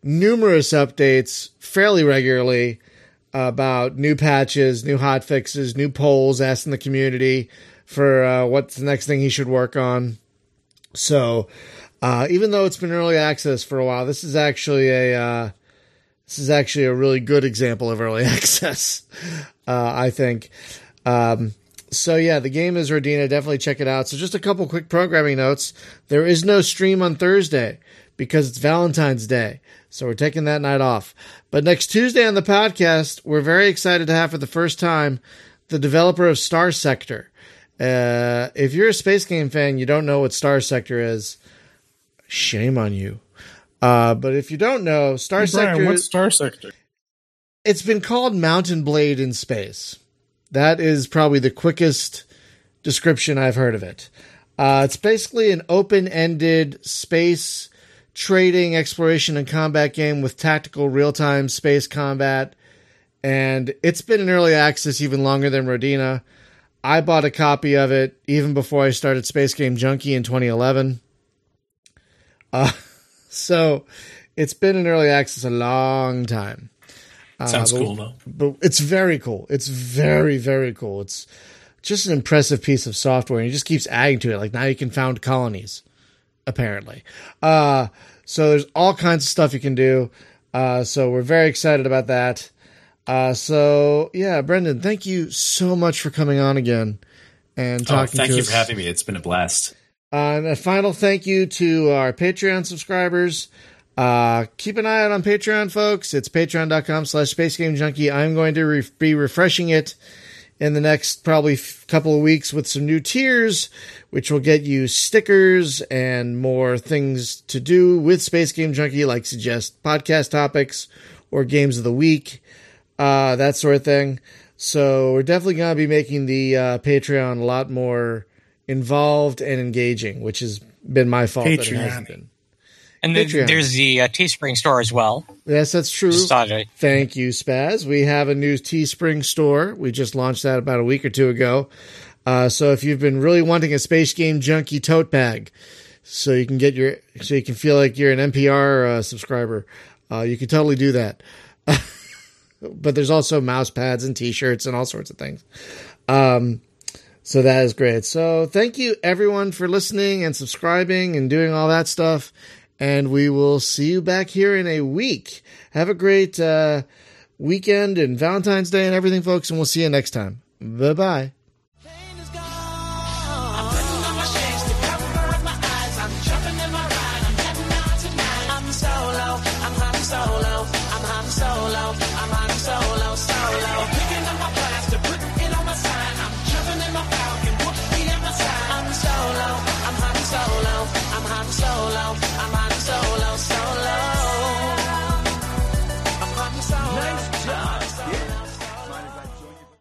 numerous updates fairly regularly about new patches, new hot fixes, new polls asking the community for uh, what's the next thing he should work on. So, uh, even though it's been early access for a while, this is actually a uh, this is actually a really good example of early access. Uh, I think. Um, so yeah, the game is Rodina. Definitely check it out. So just a couple quick programming notes. There is no stream on Thursday because it's Valentine's Day. So we're taking that night off. But next Tuesday on the podcast, we're very excited to have for the first time the developer of Starsector. Uh, if you're a space game fan, you don't know what Starsector is. Shame on you. Uh, but if you don't know, Star Hey, Brian, Sector what's Starsector? it's been called Mount & Blade in space. That is probably the quickest description I've heard of it. Uh, it's basically an open-ended space trading, exploration, and combat game with tactical real-time space combat, and it's been in early access even longer than Rodina. I bought a copy of it even before I started Space Game Junkie in 2011. Uh, so it's been in early access a long time. Sounds but- cool, though. but it's very cool. It's very very cool. It's just an impressive piece of software, and it just keeps adding to it. Like now you can found colonies, apparently. Uh, so there's all kinds of stuff you can do. Uh, so we're very excited about that. Uh, so yeah, Brendan, thank you so much for coming on again and talking. Oh, talking thank to you us. for having me. It's been a blast. Uh, and a final thank you to our Patreon subscribers. Uh, keep an eye out on Patreon, folks. It's patreon.com slash space game junkie. I'm going to re- be refreshing it in the next probably f- couple of weeks with some new tiers, which will get you stickers and more things to do with Space Game Junkie, like suggest podcast topics or games of the week, uh, that sort of thing. So we're definitely going to be making the uh, Patreon a lot more involved and engaging, which has been my fault that it hasn't Patreon. been. And then Patreon. there's the uh, Teespring store as well. Yes, that's true. Just thought I- Thank you, Spaz. We have a new Teespring store. We just launched that about a week or two ago. Uh, so if you've been really wanting a Space Game Junkie tote bag, so you can get your, so you can feel like you're an NPR uh, subscriber, uh, you can totally do that. but there's also mouse pads and T-shirts and all sorts of things. Um, so that is great. So thank you everyone for listening and subscribing and doing all that stuff. And we will see you back here in a week. Have a great uh, weekend and Valentine's Day and everything, folks. And we'll see you next time. Bye bye.